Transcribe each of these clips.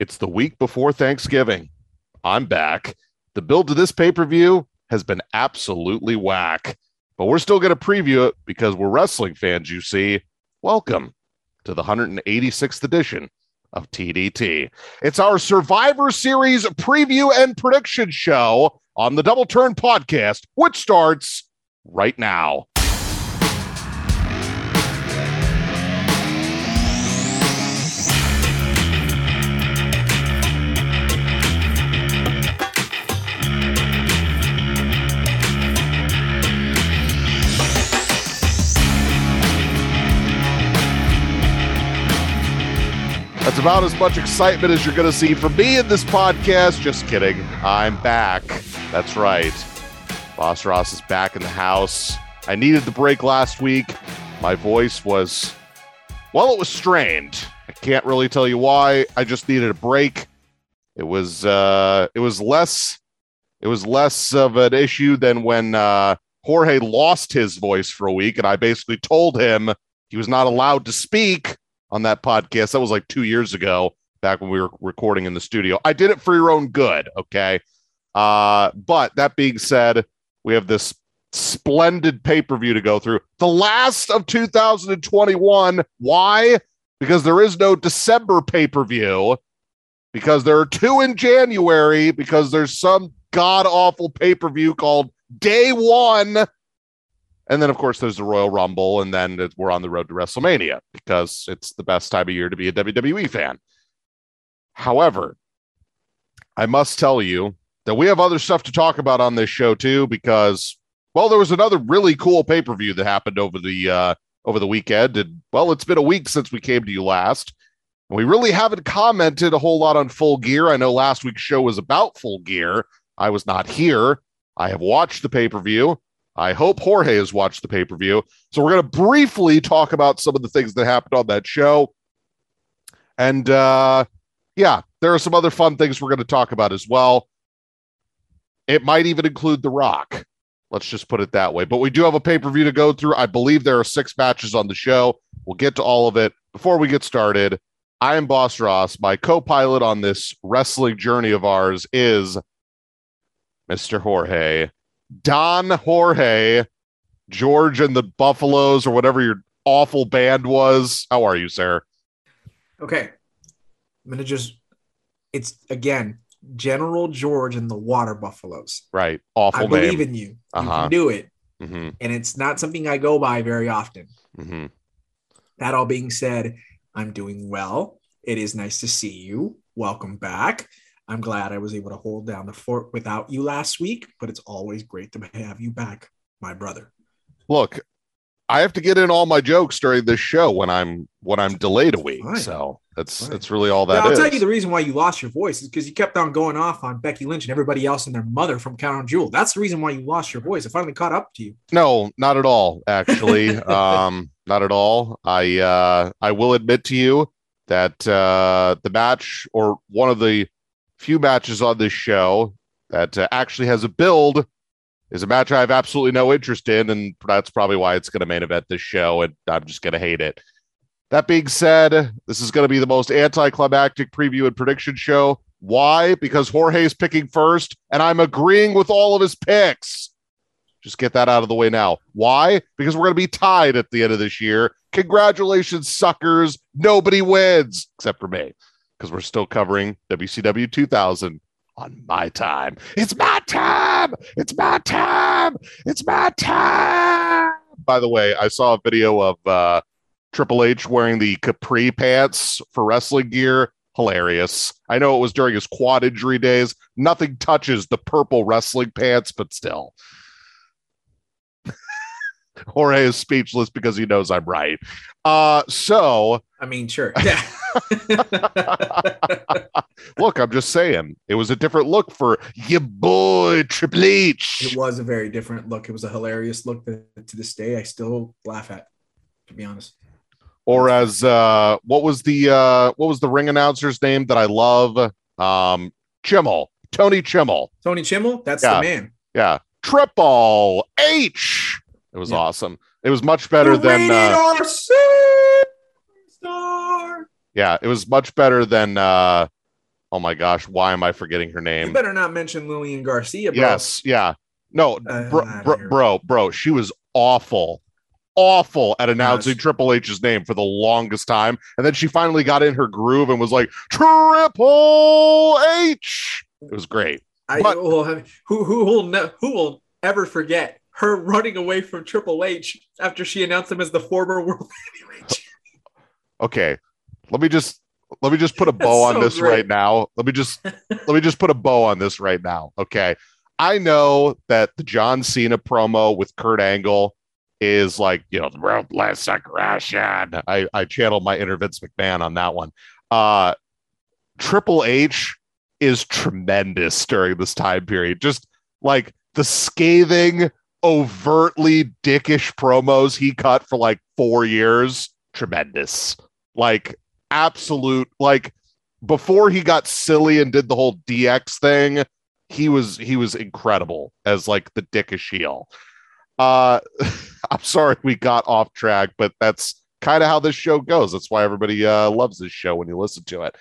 It's the week before Thanksgiving. I'm back. The build to this pay per view has been absolutely whack, but we're still going to preview it because we're wrestling fans, you see. Welcome to the 186th edition of TDT. It's our Survivor Series preview and prediction show on the Double Turn podcast, which starts right now. That's about as much excitement as you're going to see from me in this podcast. Just kidding. I'm back. That's right. Boss Ross is back in the house. I needed the break last week. My voice was, well, it was strained. I can't really tell you why. I just needed a break. It was, uh, it was less, it was less of an issue than when uh, Jorge lost his voice for a week, and I basically told him he was not allowed to speak on that podcast. That was like two years ago, back when we were recording in the studio. I did it for your own good, okay? Uh, but that being said, we have this splendid pay per view to go through. The last of 2021. Why? Because there is no December pay per view. Because there are two in January. Because there's some god awful pay per view called Day One and then, of course, there's the Royal Rumble, and then we're on the road to WrestleMania because it's the best time of year to be a WWE fan. However, I must tell you that we have other stuff to talk about on this show too, because well, there was another really cool pay per view that happened over the uh, over the weekend, and well, it's been a week since we came to you last. And we really haven't commented a whole lot on Full Gear. I know last week's show was about Full Gear. I was not here. I have watched the pay per view. I hope Jorge has watched the pay per view. So we're going to briefly talk about some of the things that happened on that show. And uh, yeah, there are some other fun things we're going to talk about as well. It might even include The Rock. Let's just put it that way. But we do have a pay per view to go through. I believe there are six matches on the show. We'll get to all of it. Before we get started, I am Boss Ross. My co pilot on this wrestling journey of ours is Mr. Jorge. Don Jorge, George and the Buffaloes, or whatever your awful band was. How are you, sir? Okay. I'm gonna just it's again General George and the Water Buffaloes. Right. Awful I name. believe in you. Uh-huh. You can do it. Mm-hmm. And it's not something I go by very often. Mm-hmm. That all being said, I'm doing well. It is nice to see you. Welcome back. I'm glad I was able to hold down the fort without you last week, but it's always great to have you back, my brother. Look, I have to get in all my jokes during this show when I'm when I'm delayed a week. Fine. So that's Fine. that's really all that Now, I'll is. tell you the reason why you lost your voice is because you kept on going off on Becky Lynch and everybody else and their mother from Crown Jewel. That's the reason why you lost your voice. It finally caught up to you. No, not at all. Actually, um, not at all. I uh, I will admit to you that uh, the match or one of the few matches on this show that uh, actually has a build is a match I have absolutely no interest in, and that's probably why it's going to main event this show, and I'm just going to hate it. That being said, this is going to be the most anticlimactic preview and prediction show. Why? Because Jorge's picking first, and I'm agreeing with all of his picks. Just get that out of the way now. Why? Because we're going to be tied at the end of this year. Congratulations, suckers. Nobody wins except for me because we're still covering WCW 2000 on my time. It's my time. It's my time. It's my time. By the way, I saw a video of uh, Triple H wearing the capri pants for wrestling gear. Hilarious. I know it was during his quad injury days. Nothing touches the purple wrestling pants, but still. Jorge is speechless because he knows I'm right. Uh, so I mean, sure. Yeah. look, I'm just saying it was a different look for your boy Triple H. it was a very different look. It was a hilarious look that to this day I still laugh at, to be honest. Or as uh, what was the uh, what was the ring announcer's name that I love? Um, Chimel, Tony Chimel. Tony Chimel, that's Yeah. the man. Yeah, Triple H. It was Yeah. awesome. It was much better than uh, superstar. yeah, it was much better than uh, Oh my gosh, why am I forgetting her You name? better not mention Lillian Garcia, bro. Yes, yeah. No, Uh, bro, bro, bro, bro, she was awful, awful at announcing Yes. Triple H's name for the longest time, and then she finally got in her groove and was like Triple H. It was great. I But- have, who who will ne- who will ever forget her running away from Triple H after she announced him as the former world heavyweight. champion. Okay, let me just let me just put a bow on so this great. right now. Let me just let me just put a bow on this right now. Okay, I know that the John Cena promo with Kurt Angle is like you know the ruthless aggression. I I channeled my inner Vince McMahon on that one. Uh, Triple H is tremendous during this time period. Just like the scathing, overtly dickish promos he cut for like four years, tremendous. Like absolute, like before he got silly and did the whole DX thing, he was he was incredible as like the dickish heel. Uh, I'm sorry we got off track, but that's kind of how this show goes. That's why everybody uh, loves this show when you listen to it.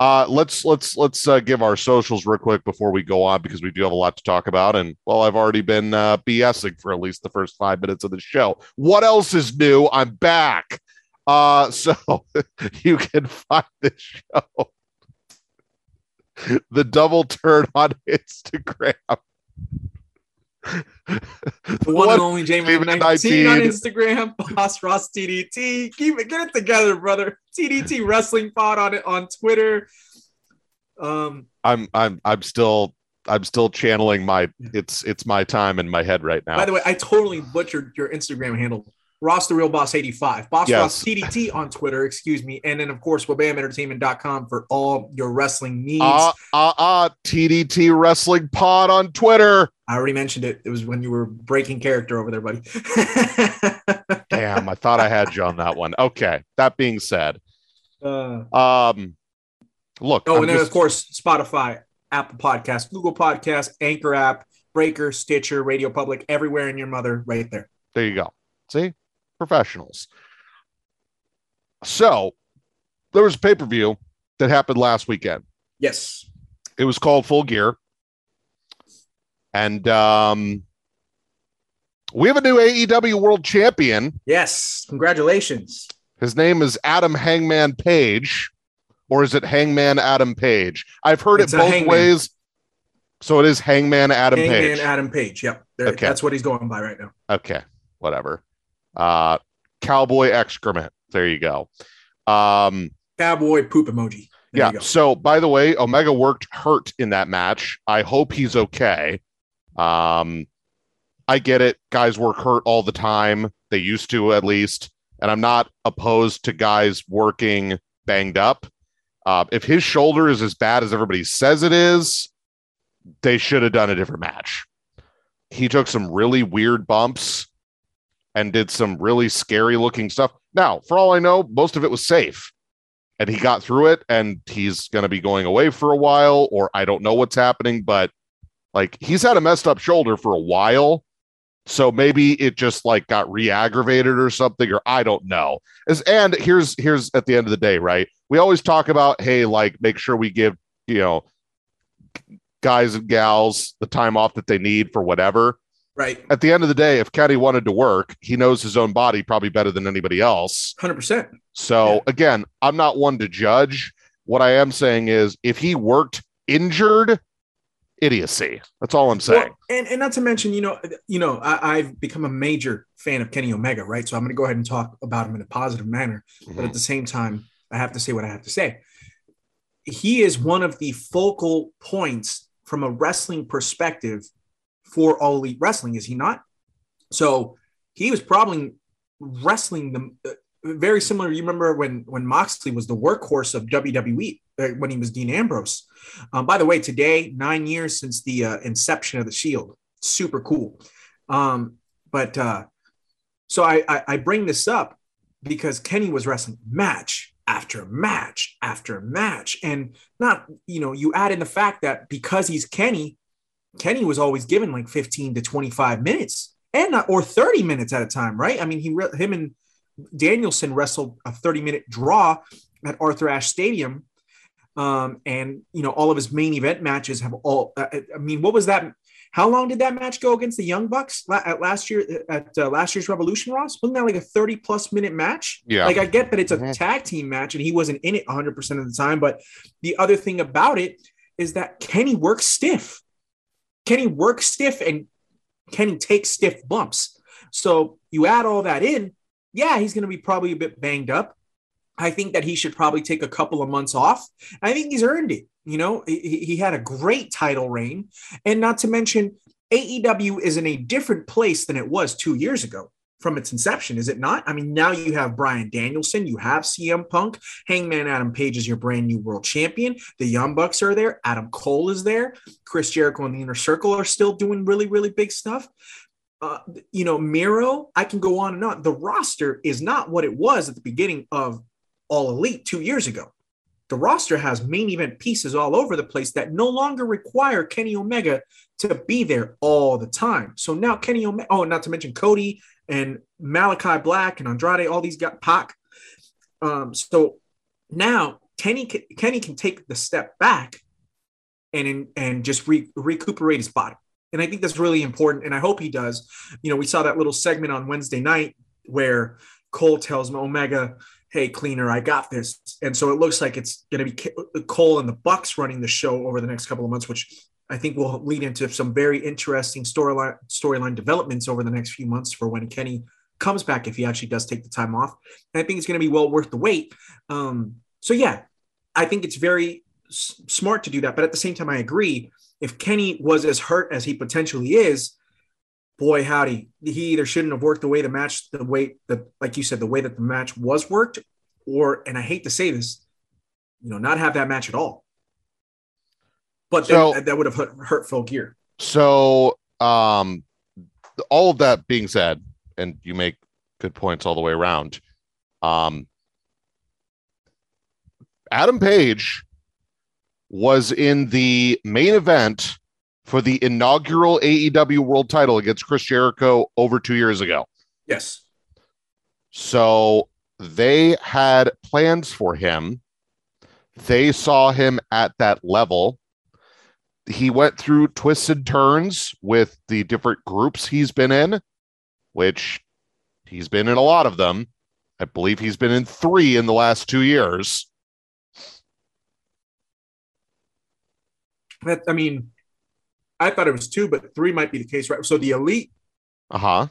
Uh, let's let's let's uh, give our socials real quick before we go on because we do have a lot to talk about. And well, I've already been uh, BSing for at least the first five minutes of the show. What else is new? I'm back. Uh, so you can find this show, the double turn on Instagram. The one and only Jamie Jamie 19 on Instagram, Boss Ross TDT. Keep it, get it together, brother. TDT Wrestling Pod on it on Twitter. Um, I'm I'm I'm still I'm still channeling my it's it's my time in my head right now. by the way, I totally butchered your Instagram handle. Ross the Real Boss 85. Boss Yes. Ross TDT on Twitter, excuse me. And then, of course, WebamEntertainment.com for all your wrestling needs. uh uh uh TDT Wrestling Pod on Twitter. I already mentioned it. It was when you were breaking character over there, buddy. Damn, I thought I had you on that one. Okay. That being said, Uh, um, look. oh, I'm and then, just- of course, Spotify, Apple Podcast, Google Podcast, Anchor app, Breaker, Stitcher, Radio Public, everywhere in your mother, right there. there you go. See, professionals. So there was a pay per view that happened last weekend. Yes. It was called Full Gear, and um, we have a new AEW World Champion. Yes. Congratulations. His name is Adam Hangman Page, or is it Hangman Adam Page? I've heard It's it both Hangman. ways. So it is Hangman Adam Hangman Page. Adam Page. Yep. There, Okay. That's what he's going by right now. Okay, whatever. Uh, cowboy excrement. There you go. Um, Cowboy poop emoji. There yeah. So, by the way, Omega worked hurt in that match. I hope he's okay. Um, I get it. Guys work hurt all the time. They used to, at least. And I'm not opposed to guys working banged up. Uh, if his shoulder is as bad as everybody says it is, they should have done a different match. He took some really weird bumps and did some really scary looking stuff. Now, for all I know, most of it was safe and he got through it and he's going to be going away for a while or I don't know what's happening but like he's had a messed up shoulder for a while so maybe it just like got re-aggravated or something or I don't know As, and here's here's at the end of the day right we always talk about hey like make sure we give you know guys and gals the time off that they need for whatever Right. at the end of the day if Kenny wanted to work he knows his own body probably better than anybody else 100%. so Yeah. again, I'm not one to judge. What I am saying is if he worked injured, idiocy. That's all I'm saying. Well, and, and not to mention, you know, you know, I, I've become a major fan of Kenny Omega, right? So I'm going to go ahead and talk about him in a positive manner. But at the same time, I have to say what I have to say. He is one of the focal points from a wrestling perspective for all elite wrestling, is he not? So he was probably wrestling the uh, very similar. You remember when when Moxley was the workhorse of WWE uh, when he was Dean Ambrose. Um, by the way, today nine years since the uh, inception of the Shield. Super cool. Um, but uh, so I, I I bring this up because Kenny was wrestling match after match after match, and not you know you add in the fact that because he's Kenny, Kenny was always given like 15 to 25 minutes and not, or 30 minutes at a time, right? I mean, he him and Danielson wrestled a 30 minute draw at Arthur Ashe Stadium. Um, and you know, all of his main event matches have all. Uh, I mean, what was that? How long did that match go against the Young Bucks at last year at uh, last year's Revolution, Ross? Wasn't that like a 30 plus minute match? Yeah. Like I get that it's a Mhm. tag team match and he wasn't in it 100% of the time, but the other thing about it is that Kenny works stiff. Kenny works stiff and Kenny takes stiff bumps. So you add all that in, yeah, he's going to be probably a bit banged up. I think that he should probably take a couple of months off. I think he's earned it. You know, he, he- had a great title reign. And not to mention, AEW is in a different place than it was two years ago from its inception, is it not? I mean, now you have Bryan Danielson, you have CM Punk, Hangman Adam Page is your brand new world champion. The Young Bucks are there, Adam Cole is there, Chris Jericho and the Inner Circle are still doing really, really big stuff. Uh, you know, Miro, I can go on and on. The roster is not what it was at the beginning of All Elite two years ago. The roster has main event pieces all over the place that no longer require Kenny Omega to be there all the time. So now Kenny Omega, oh, not to mention Cody and Malachi Black and Andrade, all these got Pac. Um, so now Kenny Kenny can take the step back and and just re, recuperate his body. And I think that's really important. And I hope he does. You know, we saw that little segment on Wednesday night where Cole tells Omega, "Hey, cleaner, I got this." And so it looks like it's going to be Cole and the Bucks running the show over the next couple of months, which I think will lead into some very interesting storyline storyline developments over the next few months for when Kenny comes back if he actually does take the time off. And I think it's going to be well worth the wait. Um, so yeah, I think it's very s- smart to do that. But at the same time, I agree. If Kenny was as hurt as he potentially is, boy howdy, he either shouldn't have worked the way the match, the way that, like you said, the way that the match was worked, or and I hate to say this, you know, not have that match at all. But So- that would have hurt, hurt Full Gear. So, um, all of that being said, and you make good points all the way around. Um, Adam Page was in the main event for the inaugural AEW World Title against Chris Jericho over two years ago. Yes. So they had plans for him. They saw him at that level. He went through twists and turns with the different groups he's been in, which he's been in a lot of them. I believe he's been in three in the last two years. That I mean, I thought it was two, but three might be the case, right? So the elite Uh huh.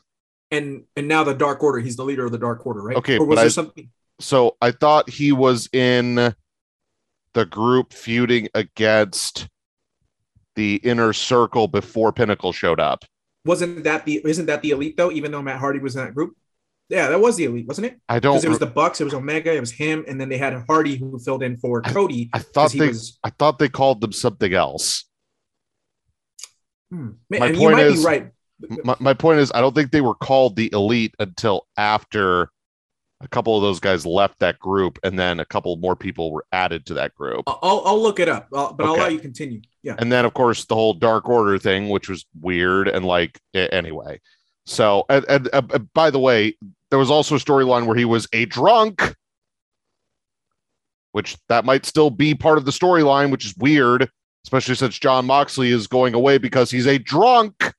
and and now the Dark Order. He's the leader of the Dark Order, right? Okay, Or was there I- something? So I thought he was in the group feuding against the inner circle before Pinnacle showed up. Wasn't that the? Isn't that the elite though? Even though Matt Hardy was in that group. Yeah, that was the elite, wasn't it? I don't. Because it was the Bucks, it was Omega, it was him, and then they had Hardy who filled in for Cody. I thought they. was. I thought they called them something else. Hmm. My and you point might is- be right. My, my point is, I don't think they were called the elite until after a couple of those guys left that group, and then a couple more people were added to that group. I'll, I'll look it up, I'll- but I'll let you continue. Yeah. and then of course the whole dark order thing which was weird and like anyway so and, and uh, uh, by the way there was also a storyline where he was a drunk which that might still be part of the storyline which is weird especially since jon moxley is going away because he's a drunk.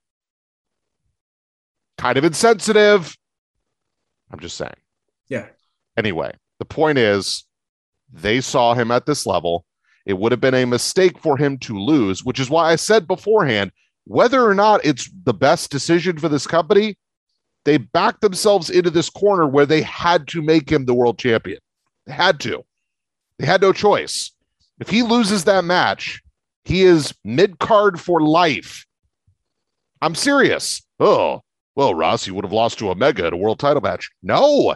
Kind of insensitive. I'm just saying. Yeah. anyway the point is they saw him at this level. It would have been a mistake for him to lose, which is why I said beforehand whether or not it's the best decision for this company, they backed themselves into this corner where they had to make him the world champion. They had to. They had no choice. If he loses that match, he is mid card for life. I'm serious. Oh, well, Ross, you would have lost to Omega at a world title match. No.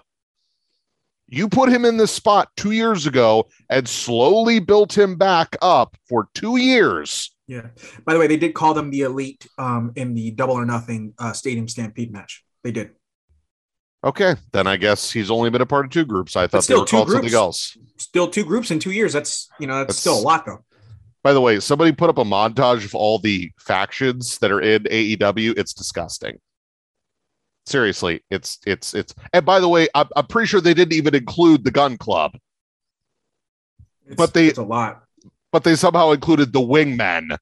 You put him in this spot two years ago and slowly built him back up for two years. Yeah. By the way, they did call them the elite um, in the Double or Nothing uh, Stadium Stampede match. They did. Okay, then I guess he's only been a part of two groups. I thought they still were two called something groups. else. Still two groups in two years. That's you know that's, That's- still a lot though. By the way, somebody put up a montage of all the factions that are in AEW. It's disgusting. Seriously, it's it's it's. And by the way, I'm, I'm pretty sure they didn't even include the Gunn Club. It's, But they- it's a lot. but they somehow included the wingmen.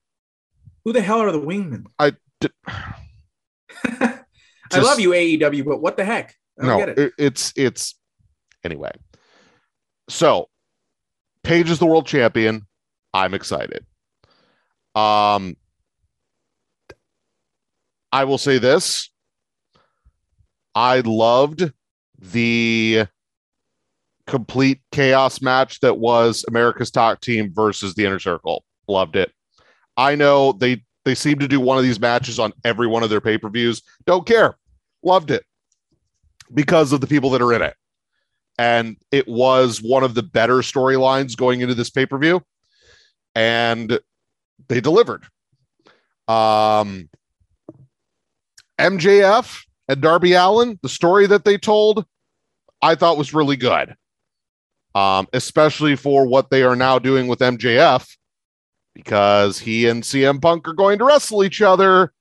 Who the hell are the wingmen? I did, I love you, AEW, but what the heck? I don't no, it- it's it's anyway. So, Page is the world champion. I'm excited. Um, I will say this: I loved the complete chaos match that was America's Top Team versus the Inner Circle. Loved it. I know they they seem to do one of these matches on every one of their pay per views. Don't care. Loved it because of the people that are in it. And it was one of the better storylines going into this pay per view. And they delivered. Um, MJF and Darby Allin, the story that they told, I thought was really good. Um, especially for what they are now doing with MJF, because he and CM Punk are going to wrestle each other.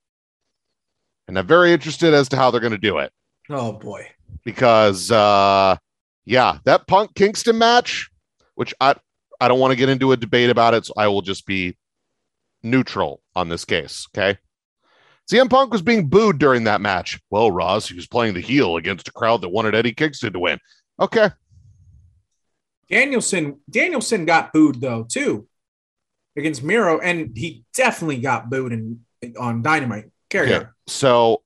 And I'm very interested as to how they're going to do it Oh boy. because uh yeah, that Punk Kingston match, which I I don't want to get into a debate about it, so I will just be neutral on this case, okay? CM Punk was being booed during that match. Well, Ross, he was playing the heel against a crowd that wanted Eddie Kingston to win. Okay. Danielson Danielson got booed though too against Miro, and he definitely got booed in, on Dynamite. Carry Okay. on. So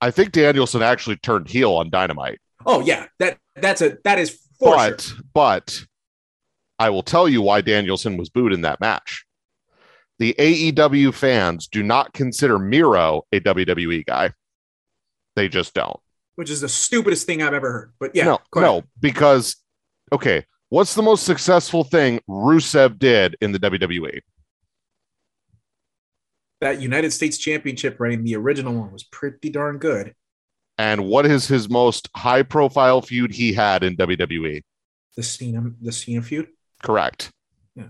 I think Danielson actually turned heel on Dynamite. Oh yeah, that that's a that is for but sure. but I will tell you why Danielson was booed in that match. The AEW fans do not consider Miro a WWE guy. They just don't. Which is the stupidest thing I've ever heard. But yeah, no, no, because okay, what's the most successful thing Rusev did in the? WWE? That United States Championship reign, the original one, was pretty darn good. And what is his most high profile feud he had in WWE? The Cena, the Cena feud. Correct. Yeah.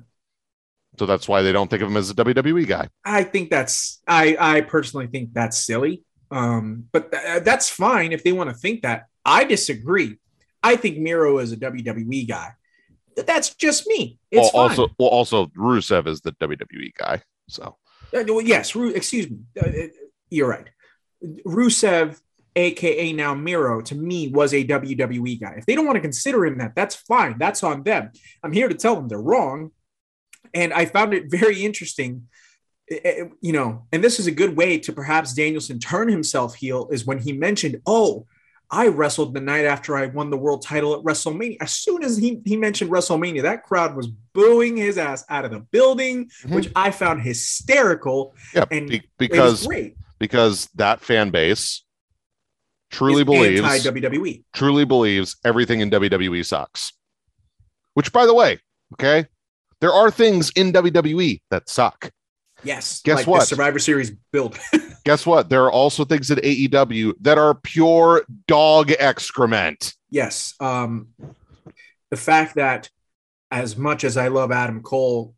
So that's why they don't think of him as a WWE guy. I think that's I I personally think that's silly. Um, but th- that's fine if they want to think that. I disagree. I think Miro is a WWE guy. Th- That's just me. It's well, also, well, also Rusev is the WWE guy. So Uh, well, yes, Ru- excuse me. Uh, uh, you're right. Rusev, aka now Miro, to me was a WWE guy. If they don't want to consider him that, that's fine. That's on them. I'm here to tell them they're wrong. And I found it very interesting. eh, eh, You know, and this is a good way to perhaps Danielson turn himself heel is when he mentioned, "Oh, I wrestled the night after I won the world title at WrestleMania." As soon as he, he mentioned WrestleMania, that crowd was booing his ass out of the building, Mhm. which I found hysterical. yeah, And be- because great. because that fan base truly believes WWE. truly believes everything in WWE sucks. Which, by the way, okay, there are things in WWE that suck. Yes. Guess like what? The Survivor Series build. Guess what? There are also things in AEW that are pure dog excrement. yes. Um, the fact that as much as I love Adam Cole,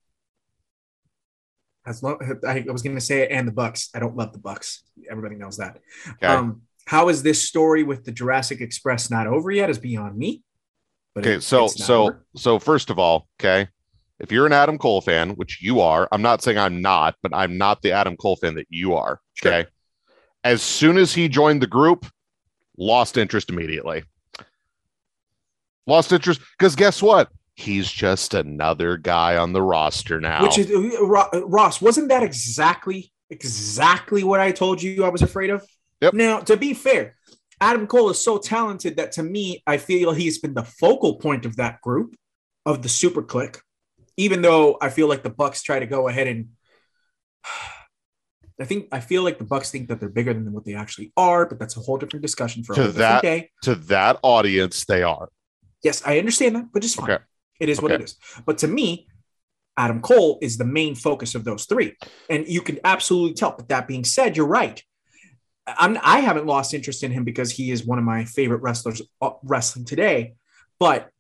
as lo- I was going to say it, and the Bucks. I don't love the Bucks. Everybody knows that. Okay. Um, how is this story with the Jurassic Express not over yet? Is beyond me. But Okay, it- so so over. so first of all, okay, if you're an Adam Cole fan, which you are, I'm not saying I'm not, but I'm not the Adam Cole fan that you are. Sure. Okay. As soon as he joined the group, lost interest immediately. Lost interest because guess what? He's just another guy on the roster now. Which is uh, Ross, wasn't that exactly exactly what I told you I was afraid of? Yep. Now, to be fair, Adam Cole is so talented that to me, I feel he's been the focal point of that group of the Super Kliq. Even though I feel like the Bucks try to go ahead and I think I feel like the Bucks think that they're bigger than what they actually are, but that's a whole different discussion for To that- day. to that audience, they are. Yes, I understand that, but fine. Okay. It is what it is. But to me, Adam Cole is the main focus of those three. And you can absolutely tell. But that being said, you're right. I'm, I haven't lost interest in him because he is one of my favorite wrestlers uh, wrestling today. But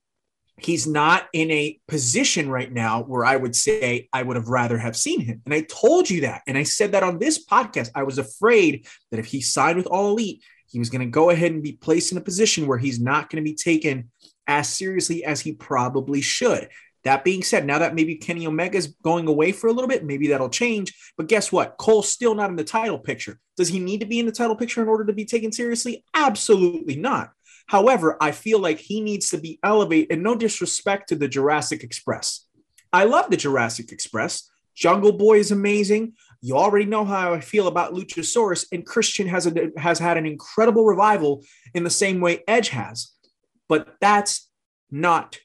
he's not in a position right now where I would say I would have rather have seen him. And I told you that. And I said that on this podcast. I was afraid that if he signed with All Elite, he was going to go ahead and be placed in a position where he's not going to be taken as seriously as he probably should. That being said, now that maybe Kenny Omega's going away for a little bit, maybe that'll change. But guess what? Cole's still not in the title picture. Does he need to be in the title picture in order to be taken seriously? Absolutely not. However, I feel like he needs to be elevated, and no disrespect to the Jurassic Express. I love the Jurassic Express. Jungle Boy is amazing. You already know how I feel about Luchasaurus, and Christian has a, has had an incredible revival in the same way Edge has. But that's not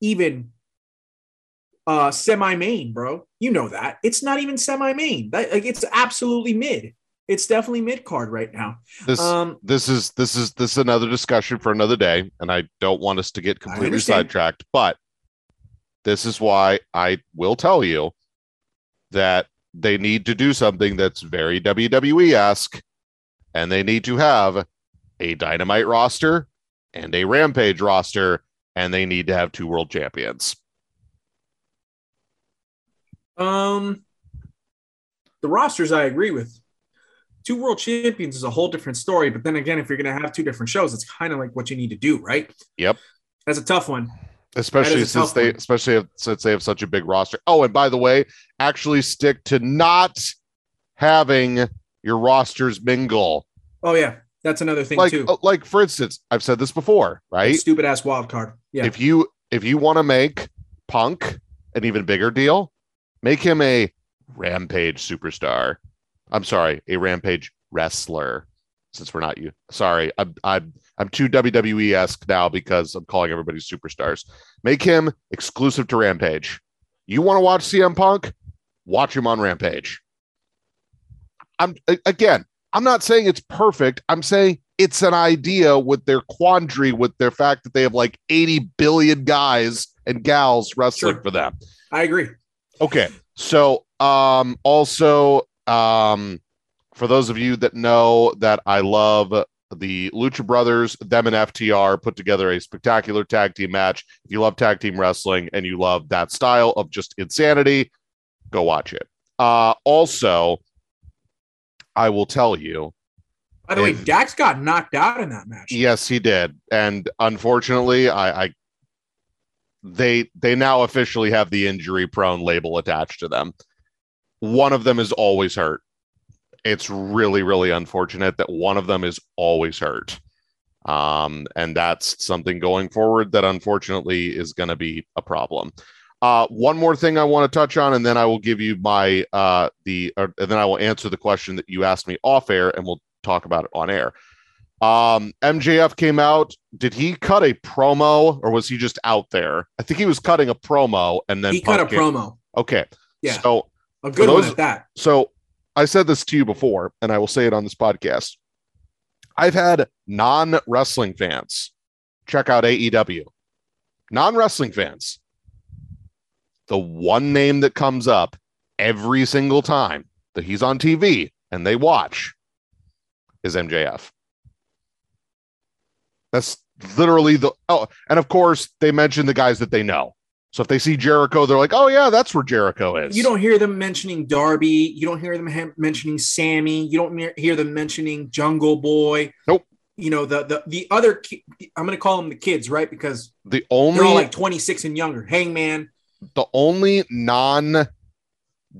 even uh, semi main, bro. You know that it's not even semi main. Like it's absolutely mid. It's definitely mid card right now. This Um, this is this is this is another discussion for another day, and I don't want us to get completely sidetracked. But this is why I will tell you that they need to do something that's very WWE esque, and they need to have a Dynamite roster and a Rampage roster, and they need to have two world champions. Um, the rosters I agree with. Two world champions is a whole different story. But then again, if you're going to have two different shows, it's kind of like what you need to do, right? Yep. That's a tough one. especially since they one. especially if, since they have such a big roster. Oh, and by the way, actually stick to not having your rosters mingle. Oh yeah, that's another thing Like too. uh, like for instance, I've said this before, right? Stupid ass wild card. Yeah. If you if you want to make Punk an even bigger deal, make him a Rampage superstar. I'm sorry, a Rampage wrestler. Since we're not you, sorry, I'm I'm I'm too WWE esque now because I'm calling everybody superstars. Make him exclusive to Rampage. You want to watch CM Punk? Watch him on Rampage. I'm again, I'm not saying it's perfect. I'm saying it's an idea with their quandary with their fact that they have like 80 billion guys and gals wrestling Sure. for them. I agree. Okay. So um also um for those of you that know that I love the Lucha Brothers, them and FTR put together a spectacular tag team match. If you love tag team wrestling and you love that style of just insanity, go watch it. Uh also I will tell you By the way, Dax got knocked out in that match. Yes, he did, and unfortunately, I, I they they now officially have the injury prone label attached to them. One of them is always hurt. It's really really unfortunate that one of them is always hurt. Um, and that's something going forward that unfortunately is going to be a problem. Uh, one more thing I want to touch on, and then I will give you my uh, the, or, and then I will answer the question that you asked me off air, and we'll talk about it on air. Um, MJF came out. Did he cut a promo, or was he just out there? I think he was cutting a promo, and then he cut a came- promo. Okay, Yeah, So, a good those- one at that. so I said this to you before, and I will say it on this podcast. I've had non wrestling fans check out AEW. Non wrestling fans. The one name that comes up every single time that he's on TV and they watch is MJF. That's literally the oh, and of course they mention the guys that they know. So if they see Jericho, they're like, "Oh yeah, that's where Jericho is." You don't hear them mentioning Darby. You don't hear them ha- mentioning Sammy. You don't hear- hear them mentioning Jungle Boy. Nope. You know the the the other. Ki- I'm going to call them the kids, right? Because the they're all only like 26 and younger. Hangman. the only non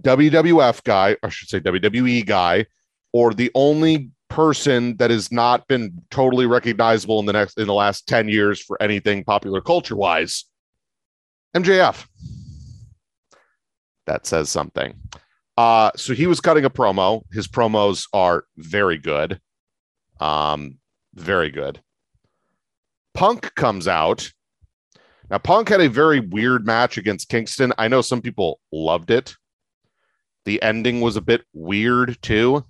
WWF guy, I should say WWE guy, or the only person that has not been totally recognizable in the next in the last 10 years for anything popular culture wise, MJF. That says something. Uh, so he was cutting a promo. His promos are very good. Um, very good. Punk comes out. Now, Punk had a very weird match against Kingston. I know some people loved it. The ending was a bit weird too,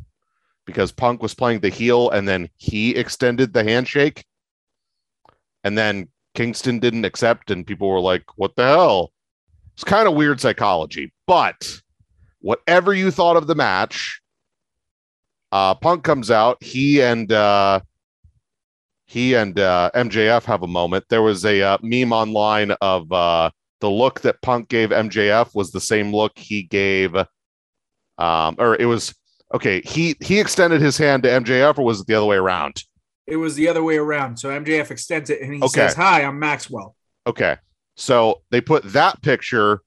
because Punk was playing the heel and then he extended the handshake. And then Kingston didn't accept, and people were like, what the hell? It's kind of weird psychology. But whatever you thought of the match, uh, Punk comes out. He and uh, he and uh, MJF have a moment. There was a uh, meme online of uh, the look that Punk gave MJF was the same look he gave, um, or it was okay. He he extended his hand to MJF, or was it the other way around? It was the other way around. So MJF extends it and he Okay. says, "Hi, I'm Maxwell." Okay, So they put that picture,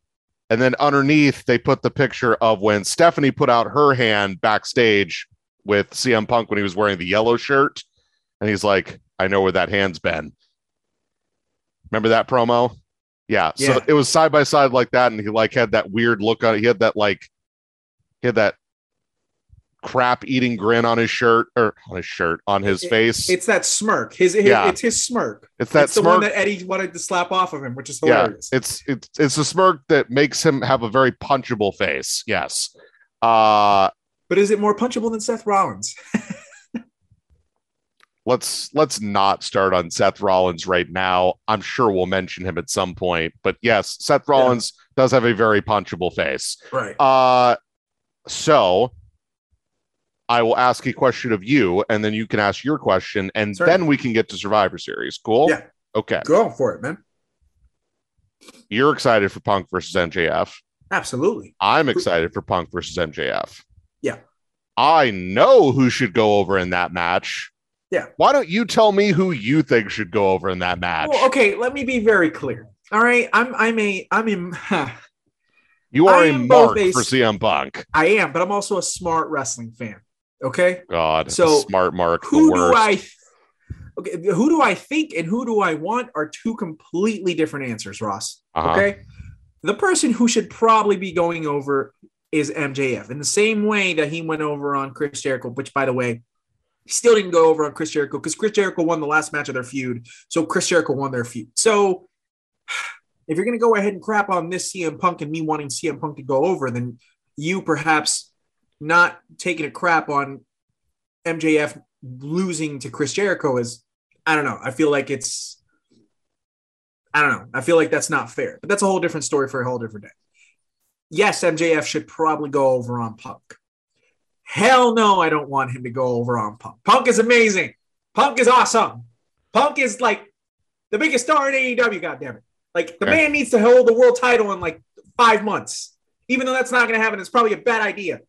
and then underneath they put the picture of when Stephanie put out her hand backstage with CM Punk when he was wearing the yellow shirt, and he's like, "I know where that hand's been." Remember that promo? Yeah. yeah. So it was side by side like that, and he like had that weird look on it. He had that like, he had that crap eating grin on his shirt or on his shirt on his It- face. It's that smirk. His, his Yeah. it's his smirk. it's that it's the one smirk. that Eddie wanted to slap off of him, which is hilarious. yeah, it's it's it's a smirk that makes him have a very punchable face. Yes. Uh but is it more punchable than Seth Rollins? let's let's not start on Seth Rollins right now. I'm sure we'll mention him at some point, but yes, Seth Rollins does have a very punchable face. Right. Uh so I will ask a question of you and then you can ask your question and Certainly. then we can get to Survivor Series. Cool? Yeah. Okay. Go for it, man. You're excited for Punk versus MJF. Absolutely. I'm excited for Punk versus MJF. Yeah. I know who should go over in that match. Yeah. Why don't you tell me who you think should go over in that match? Well, okay, let me be very clear. All right, I'm I'm a I'm in You are a mark a- for CM Punk. I am, but I'm also a smart wrestling fan. Okay, God, So, smart mark. who the worst. do I? Okay, who do I think and who do I want are two completely different answers, Ross. Uh-huh. Okay, the person who should probably be going over is MJF in the same way that he went over on Chris Jericho, which by the way. He still didn't go over on Chris Jericho because Chris Jericho won the last match of their feud. So Chris Jericho won their feud. So if you're going to go ahead and crap on this CM Punk and me wanting CM Punk to go over, then you perhaps not taking a crap on MJF losing to Chris Jericho is, I don't know. I feel like it's, I don't know. I feel like that's not fair, but that's a whole different story for a whole different day. Yes, MJF should probably go over on Punk. Hell no, I don't want him to go over on Punk. Punk is amazing. Punk is awesome. Punk is like the biggest star in AEW, goddammit. Like the Okay. man needs to hold the world title in like five months. Even though that's not going to happen, it's probably a bad idea.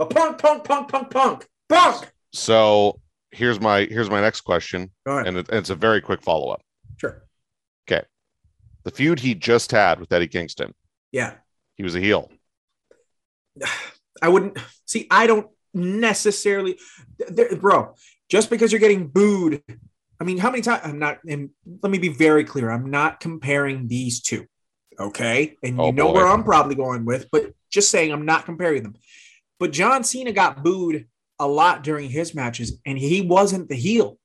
But Punk, Punk, Punk, Punk, Punk, Punk. So here's my here's my next question, Go ahead. and it, it's a very quick follow up. Sure. Okay. The feud he just had with Eddie Kingston, Yeah. he was a heel. I wouldn't see. I don't necessarily, there, bro. Just because you're getting booed, I mean, how many times? I'm not. And let me be very clear. I'm not comparing these two. Okay, and you Oh, know boy. where I'm probably going with, but just saying I'm not comparing them. But John Cena got booed a lot during his matches, and he wasn't the heel.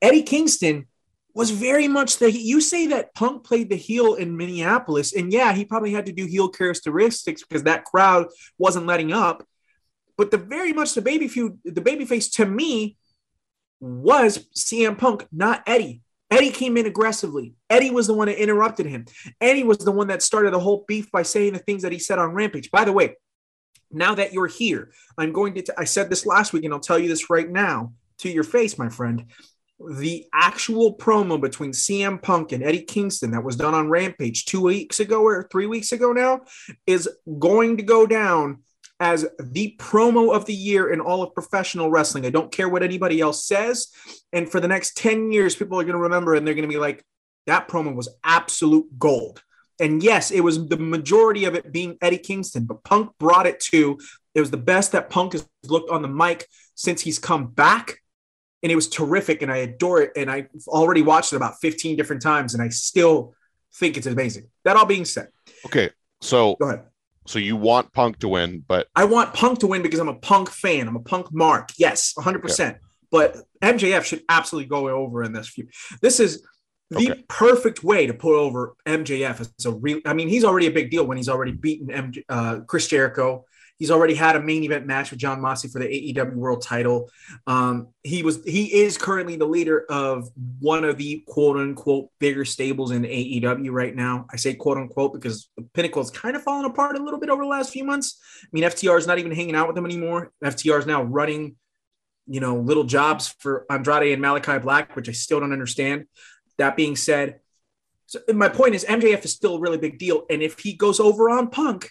Eddie Kingston was very much the you say that Punk played the heel in Minneapolis, and yeah, he probably had to do heel characteristics because that crowd wasn't letting up. But the very much the baby feud, the baby face to me was CM Punk, not Eddie. Eddie came in aggressively. Eddie was the one that interrupted him. Eddie was the one that started the whole beef by saying the things that he said on Rampage. By the way, now that you're here, I'm going to. T- I said this last week, and I'll tell you this right now to your face, my friend the actual promo between CM Punk and Eddie Kingston that was done on Rampage two weeks ago or three weeks ago now is going to go down as the promo of the year in all of professional wrestling. I don't care what anybody else says. And for the next 10 years, people are going to remember and they're going to be like, that promo was absolute gold. And yes, it was the majority of it being Eddie Kingston, but Punk brought it to. It was the best that Punk has looked on the mic since he's come back and it was terrific and I adore it. And I've already watched it about 15 different times and I still think it's amazing. That all being said, Okay, so go ahead. so you want Punk to win, but I want Punk to win because I'm a Punk fan. I'm a Punk mark. Yes, 100%. But MJF should absolutely go over in this feud. This is the Okay. perfect way to put over MJF is a real. I mean, he's already a big deal when he's already beaten MJ, uh, Chris Jericho. He's already had a main event match with Jon Moxley for the AEW World Title. Um, he was he is currently the leader of one of the quote unquote bigger stables in AEW right now. I say quote unquote because the Pinnacle is kind of falling apart a little bit over the last few months. I mean, FTR is not even hanging out with them anymore. FTR is now running, you know, little jobs for Andrade and Malachi Black, which I still don't understand. That being said, so my point is MJF is still a really big deal, and if he goes over on Punk,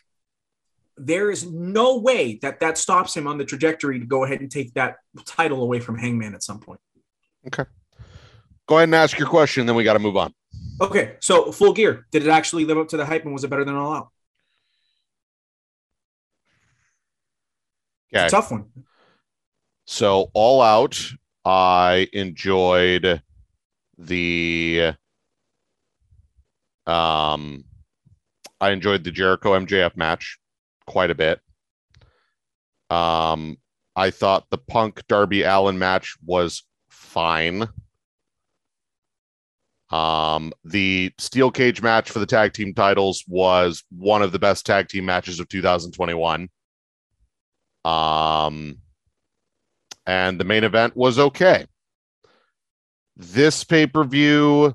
there is no way that that stops him on the trajectory to go ahead and take that title away from Hangman at some point. Okay. Go ahead and ask your question, then we got to move on. Okay, so full gear. Did it actually live up to the hype and was it better than all out? Okay. Tough one. So all out, I enjoyed the um I enjoyed the Jericho MJF match quite a bit. Um I thought the Punk Darby Allin match was fine. Um the steel cage match for the tag team titles was one of the best tag team matches of 2021. Um and the main event was okay. This pay per view,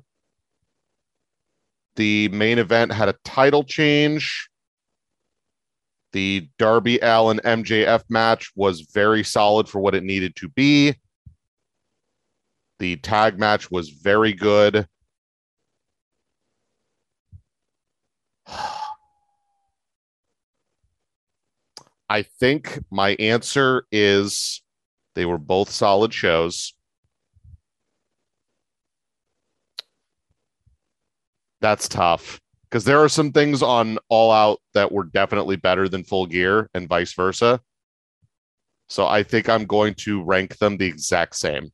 the main event had a title change. The Darby Allin MJF match was very solid for what it needed to be. The tag match was very good. I think my answer is they were both solid shows. That's tough because there are some things on All Out that were definitely better than Full Gear and vice versa. So I think I'm going to rank them the exact same.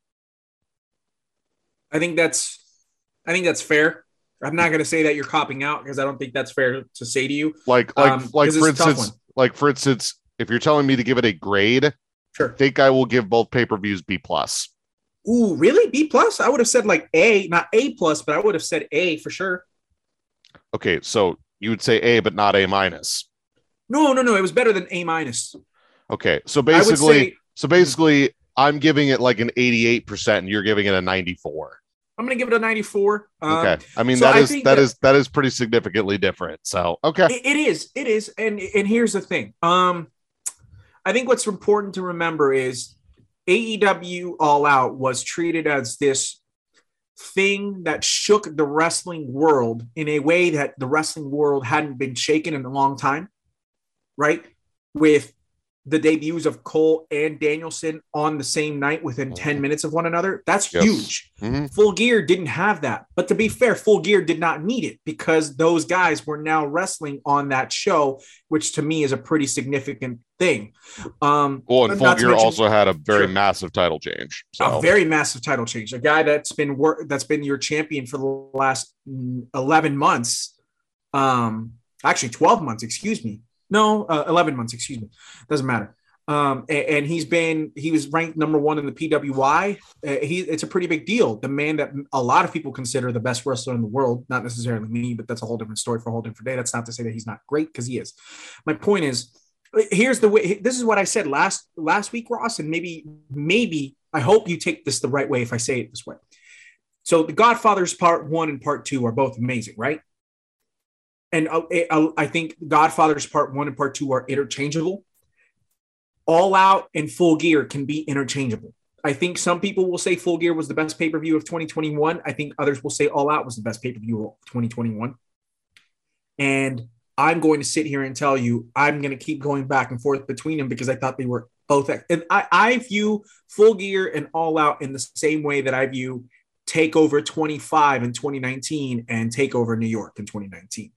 I think that's I think that's fair. I'm not going to say that you're copping out because I don't think that's fair to say to you. Like like Um, like for it's a tough instance, like for instance, if you're telling me to give it a grade, sure. I think I will give both pay-per-views B plus. Ooh, really? B plus? I would have said like A, not A plus, but I would have said A for sure. Okay, so you would say A but not A minus. No, no, no. It was better than A minus. Okay, so basically say So basically, I'm giving it like an 88%, and you're giving it a 94. I'm going to give it a 94. Um, Okay. I mean, so that, I is, that, that is that is pretty significantly different. So okay. It, it is. It is. And and here's the thing. Um, I think what's important to remember is AEW All Out was treated as this thing that shook the wrestling world in a way that the wrestling world hadn't been shaken in a long time, right? With the debuts of Cole and Danielson on the same night within 10 minutes of one another. That's Yes. huge. Mhm. Full Gear didn't have that. But to be fair, Full Gear did not need it because those guys were now wrestling on that show, which to me is a pretty significant thing. Um, Well, and mention- also had a very Sure. massive title change. So a very massive title change. A guy that's been work that's been your champion for the last 11 months. Um, actually 12 months, excuse me. No, uh, 11 months, excuse me. Doesn't matter. Um, a- and, he's been he was ranked number one in the PWI. Uh, he it's a pretty big deal. The man that a lot of people consider the best wrestler in the world, not necessarily me, but that's a whole different story for a whole different day. That's not to say that he's not great because he is. My point is, here's the way. This is what I said last last week, Ross, and maybe maybe I hope you take this the right way if I say it this way. So the Godfather's Part One and Part Two are both amazing, right? And uh, I, I think Godfather's Part One and Part Two are interchangeable. All Out and Full Gear can be interchangeable. I think some people will say Full Gear was the best pay per view of 2021. I think others will say All Out was the best pay per view of 2021. And I'm going to sit here and tell you I'm going to keep going back and forth between them because I thought they were both. And I, I view Full Gear and All Out in the same way that I view Takeover 25 in 2019 and Takeover New York in 2019.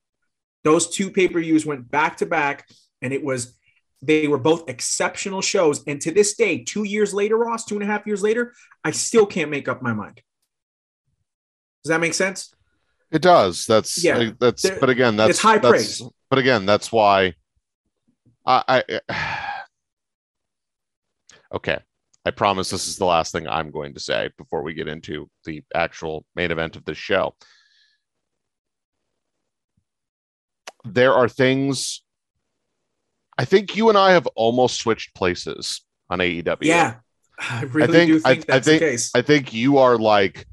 Those two pay per views went back to back, and it was they were both exceptional shows. And to this day, two years later, Ross, two and a half years later, I still can't make up my mind. Does that make sense? It does. That's Yeah. that's. But again, that's it's high that's, praise. But again, that's why. I, I okay. I promise this is the last thing I'm going to say before we get into the actual main event of this show. There are things. I think you and I have almost switched places on AEW. Yeah, I really think- do I- think I that's think- the case. I think you are like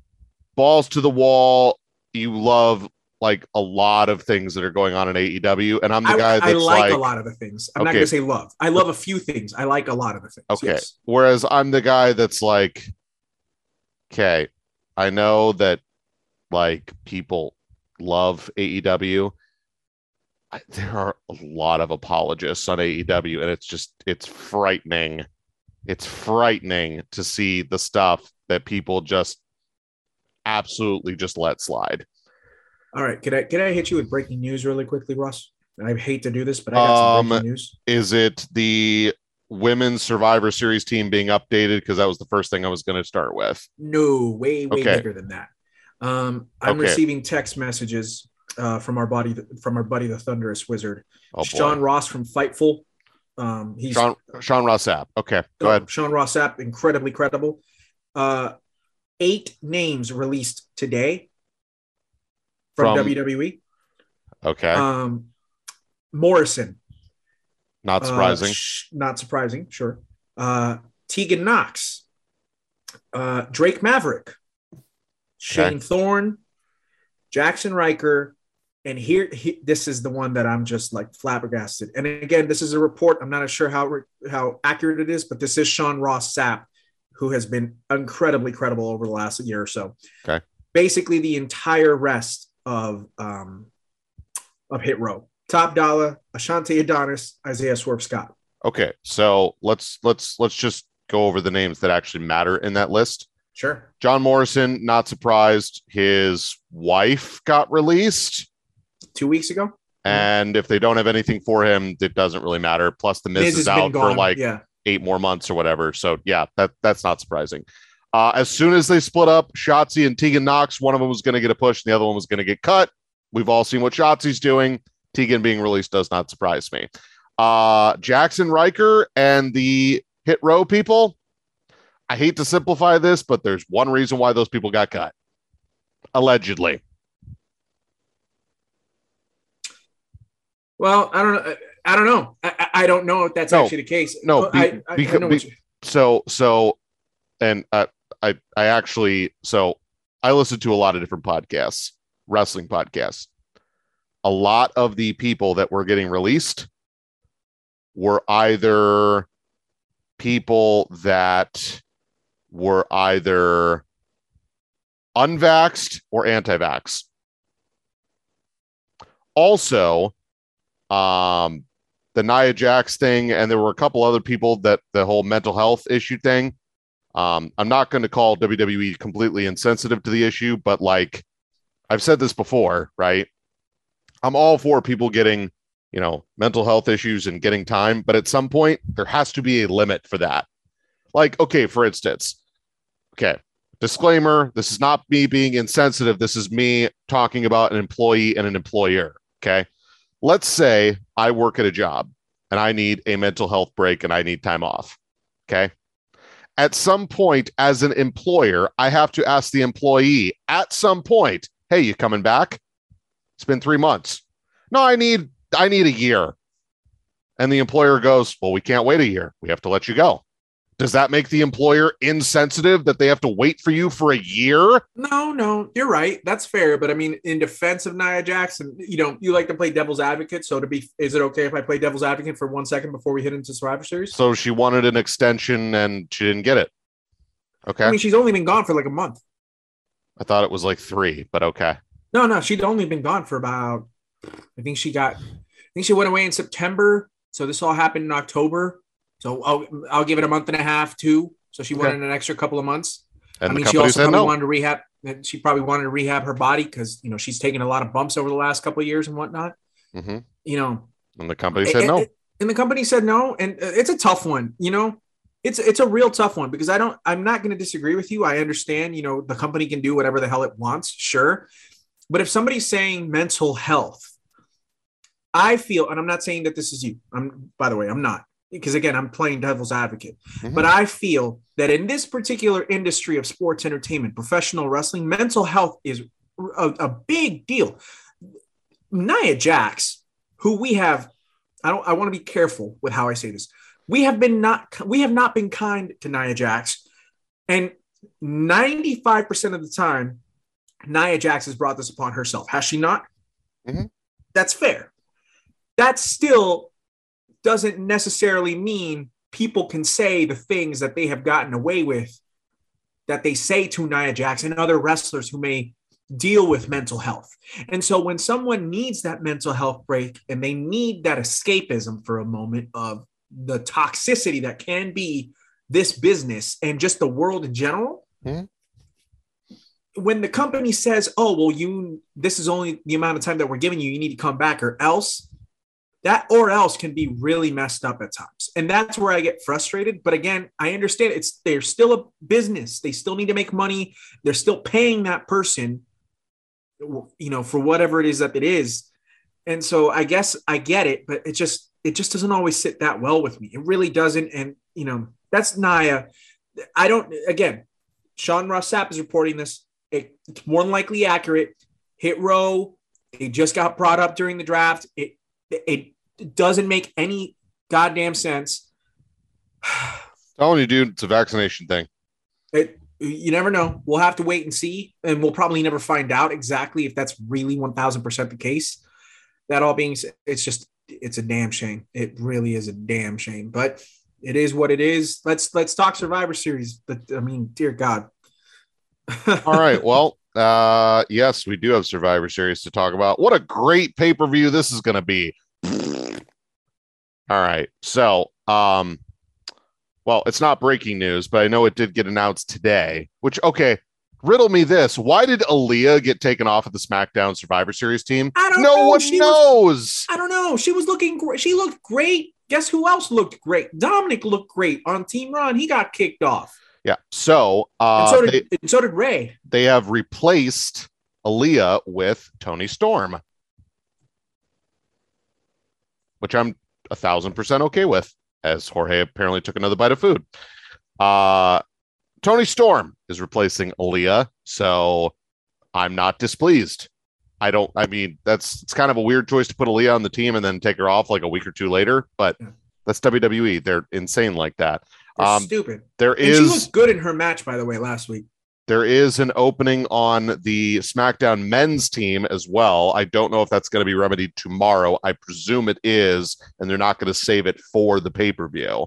balls to the wall. You love like a lot of things that are going on in AEW, and I'm the I, guy I that's like, like, a lot of the things. I'm not going to say love. I love a few things. I like a lot of the things. Okay. yes. whereas I'm the guy that's like, okay, I know that like people love AEW. I, there are a lot of apologists on AEW, and it's just it's frightening. It's frightening to see the stuff that people just absolutely just let slide. All right, can I can I hit you with breaking news really quickly, Ross? I hate to do this, but I got some Um, breaking news. Is it the women's Survivor Series team being updated? Because that was the first thing I was going to start with. No, way way Okay. bigger than that. Um, I'm Okay. receiving text messages uh, from our buddy from our buddy the Thunderous Wizard, Oh, boy. Ross from Fightful. Um, he's Sean Sean Ross Sapp. Okay, go Oh, ahead. Sean Ross Sapp, incredibly credible. Uh, eight names released today from, From- WWE. Okay, Um, Morrison, not uh, surprising. sh- not surprising, sure. Uh, Tegan Knox, uh, Drake Maverick, Shane Thorne, Jaxson Ryker, and here he, this is the one that I'm just like flabbergasted. And again, this is a report. I'm not sure how how accurate it is, but this is Sean Ross Sapp, who has been incredibly credible over the last year or so. Okay. Basically, the entire rest of um, of Hit Row, Top Dollar, Ashante Adonis, Isaiah Swerve Scott. okay, so let's let's let's just go over the names that actually matter in that list. Sure. John Morrison, not surprised. His wife got released. Two weeks ago, And if they don't have anything for him, it doesn't really matter. Plus, the Miz, Miz is out for like yeah. Eight more months or whatever. So yeah, that that's not surprising. Uh, as soon as they split up, Shotzi and Tegan Knox, one of them was going to get a push, and the other one was going to get cut. We've all seen what Shotzi's doing. Tegan being released does not surprise me. Uh, Jaxson Ryker and the Hit Row people. I hate to simplify this, but there's one reason why those people got cut. Allegedly. Well, I don't know. I don't know. I, I- don't know if that's No. actually the case. No, be- I, I, I beca- know be- so so and uh, i i actually so i listen to a lot of different podcasts wrestling podcasts a lot of the people that were getting released were either people that were either unvaxxed or anti-vax also um the Nia Jax thing, and there were a couple other people that the whole mental health issue thing. Um, I'm not going to call WWE completely insensitive to the issue, but like I've said this before, right? I'm all for people getting, you know, mental health issues and getting time, but at some point there has to be a limit for that. Like, okay, for instance, okay, disclaimer: this is not me being insensitive. This is me talking about an employee and an employer. Okay let's say I work at a job and I need a mental health break and I need time off. Okay. At some point, as an employer, I have to ask the employee at some point, hey, you coming back? It's been three months. No, I need I need a year. And the employer goes, Well, we can't wait a year. We have to let you go. Does that make the employer insensitive that they have to wait for you for a year? No, no, you're right. That's fair. But I mean, in defense of Nia Jackson, you know, you like to play devil's advocate. So to be, is it okay if I play devil's advocate for one second before we hit into Survivor Series? So she wanted an extension and she didn't get it. Okay. I mean, she's only been gone for like a month. I thought it was like three, but okay. No, no, she'd only been gone for about. I think she got. I think she went away in September. So this all happened in October. So I'll I'll give it a month and a half too. So she Okay. wanted an extra couple of months. And I mean, the she also said probably no. wanted to rehab. She probably wanted to rehab her body because you know she's taken a lot of bumps over the last couple of years and whatnot. hmm You know, And the company said no. and, and the company said no, and uh, it's a tough one. You know, it's it's a real tough one because I don't. I'm not going to disagree with you. I understand. You know, the company can do whatever the hell it wants, sure. But if somebody's saying mental health, I feel, and I'm not saying that this is you. I'm by the way, I'm not because again, I'm playing devil's advocate. Mhm. But I feel that in this particular industry of sports entertainment, professional wrestling, mental health is a, a big deal. Nia Jax, who we have, I don't, I want to be careful with how I say this. We have been not, we have not been kind to Nia Jax, and 95% of the time, Nia Jax has brought this upon herself. Has she not? Mhm. That's fair. That's still doesn't necessarily mean people can say the things that they have gotten away with that they say to Nia Jax and other wrestlers who may deal with mental health. And so when someone needs that mental health break and they need that escapism for a moment of the toxicity that can be this business and just the world in general, Mhm. when the company says, "Oh, well, you this is only the amount of time that we're giving you. You need to come back, or else," that or else can be really messed up at times, and that's where I get frustrated. But again, I understand it's they're still a business. They still need to make money. They're still paying that person, you know, for whatever it is that it is. And so I guess I get it, but it just it just doesn't always sit that well with me. It really doesn't. And you know, that's Nia. I don't. Again, Sean Ross is reporting this it, it's more than likely accurate. Hit row, it just got brought up during the draft. It it doesn't make any goddamn sense. Telling you, dude, it's a vaccination thing. It, you never know. We'll have to wait and see, and we'll probably never find out exactly if that's really one thousand percent the case. That all being said, it's just it's a damn shame. It really is a damn shame, but it is what it is. Let's let's talk Survivor Series. But I mean, dear God, all right. Well, uh, yes, we do have Survivor Series to talk about. What a great pay per view this is going to be. All right. So, um, well, it's not breaking news, but I know it did get announced today. Which, okay, riddle me this: Why did Aliyah get taken off of the SmackDown Survivor Series team? I don't no know. one She knows. was- I don't know. She was looking great. She looked great. Guess who else looked great? Dominic looked great on Team Ron. He got kicked off, yeah. So, and uh, so did they, and so did Ray. they have replaced Aliyah with Toni Storm, which I'm a thousand percent okay with, as Jorge apparently took another bite of food. Uh, Toni Storm is replacing Aliyah, so I'm not displeased. I don't. I mean, that's it's kind of a weird choice to put Aliyah on the team and then take her off like a week or two later, but that's WWE. They're insane like that. Um, stupid. There And she is looked good in her match, by the way, last week. there is an opening on the SmackDown men's team as well. I don't know if that's going to be remedied tomorrow. I presume it is, and they're not going to save it for the pay per view.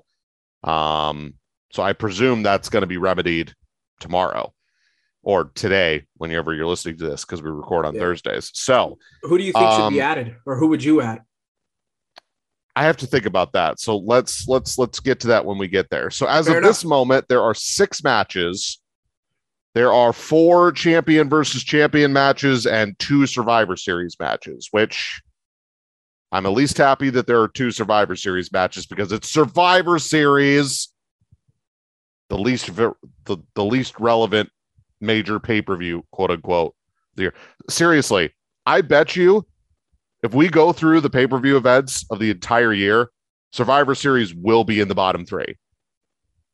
Um, so I presume that's going to be remedied tomorrow or today, whenever you're listening to this, because we record on Yeah. Thursdays. So Who do you think should Um, be added, or who would you add? I have to think about that. So let's let's let's get to that when we get there. So as Fair of this moment, there are six matches. There are four champion versus champion matches and two Survivor Series matches, which I'm at least happy that there are two Survivor Series matches because it's Survivor Series, the least ver- the, the least relevant major pay-per-view, quote unquote. Seriously, I bet you if we go through the pay-per-view events of the entire year, Survivor Series will be in the bottom three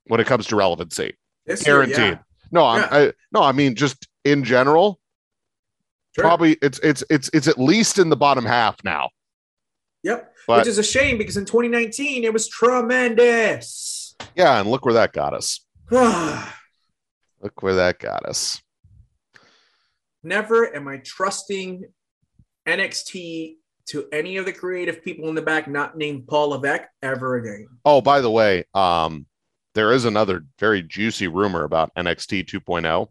when it comes to relevancy. This year, Guaranteed. yeah. No, I'm I, no, I mean just in general, Sure. probably it's it's it's it's at least in the bottom half now. Yep. But- Which is a shame because in 2019 it was tremendous. Yeah, and look where that got us. Look where that got us. Never am I trusting NXT to any of the creative people in the back not named Paul Levesque ever again. Oh, by the way, um, there is another very juicy rumor about NXT 2.0.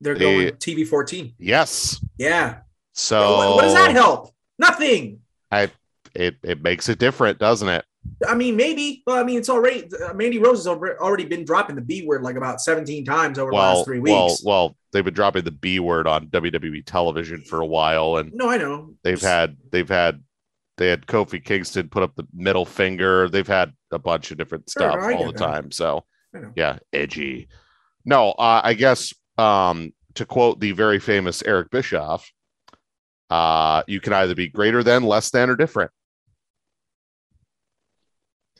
They're They- going TV 14. Yes. Yeah. So what, what does that help? Nothing. I It it makes it different, doesn't it? I mean, maybe. Well, I mean, it's already uh, Mandy Rose has already been dropping the B word like about 17 times over the last three well, weeks. well, they've been dropping the B word on WWE television for a while, and no, I know. they've had they've had they had Kofi Kingston put up the middle finger. They've had a bunch of different stuff I all the time. So yeah, edgy. No, uh, I guess um, to quote the very famous Eric Bischoff, uh, you can either be greater than, less than, or different.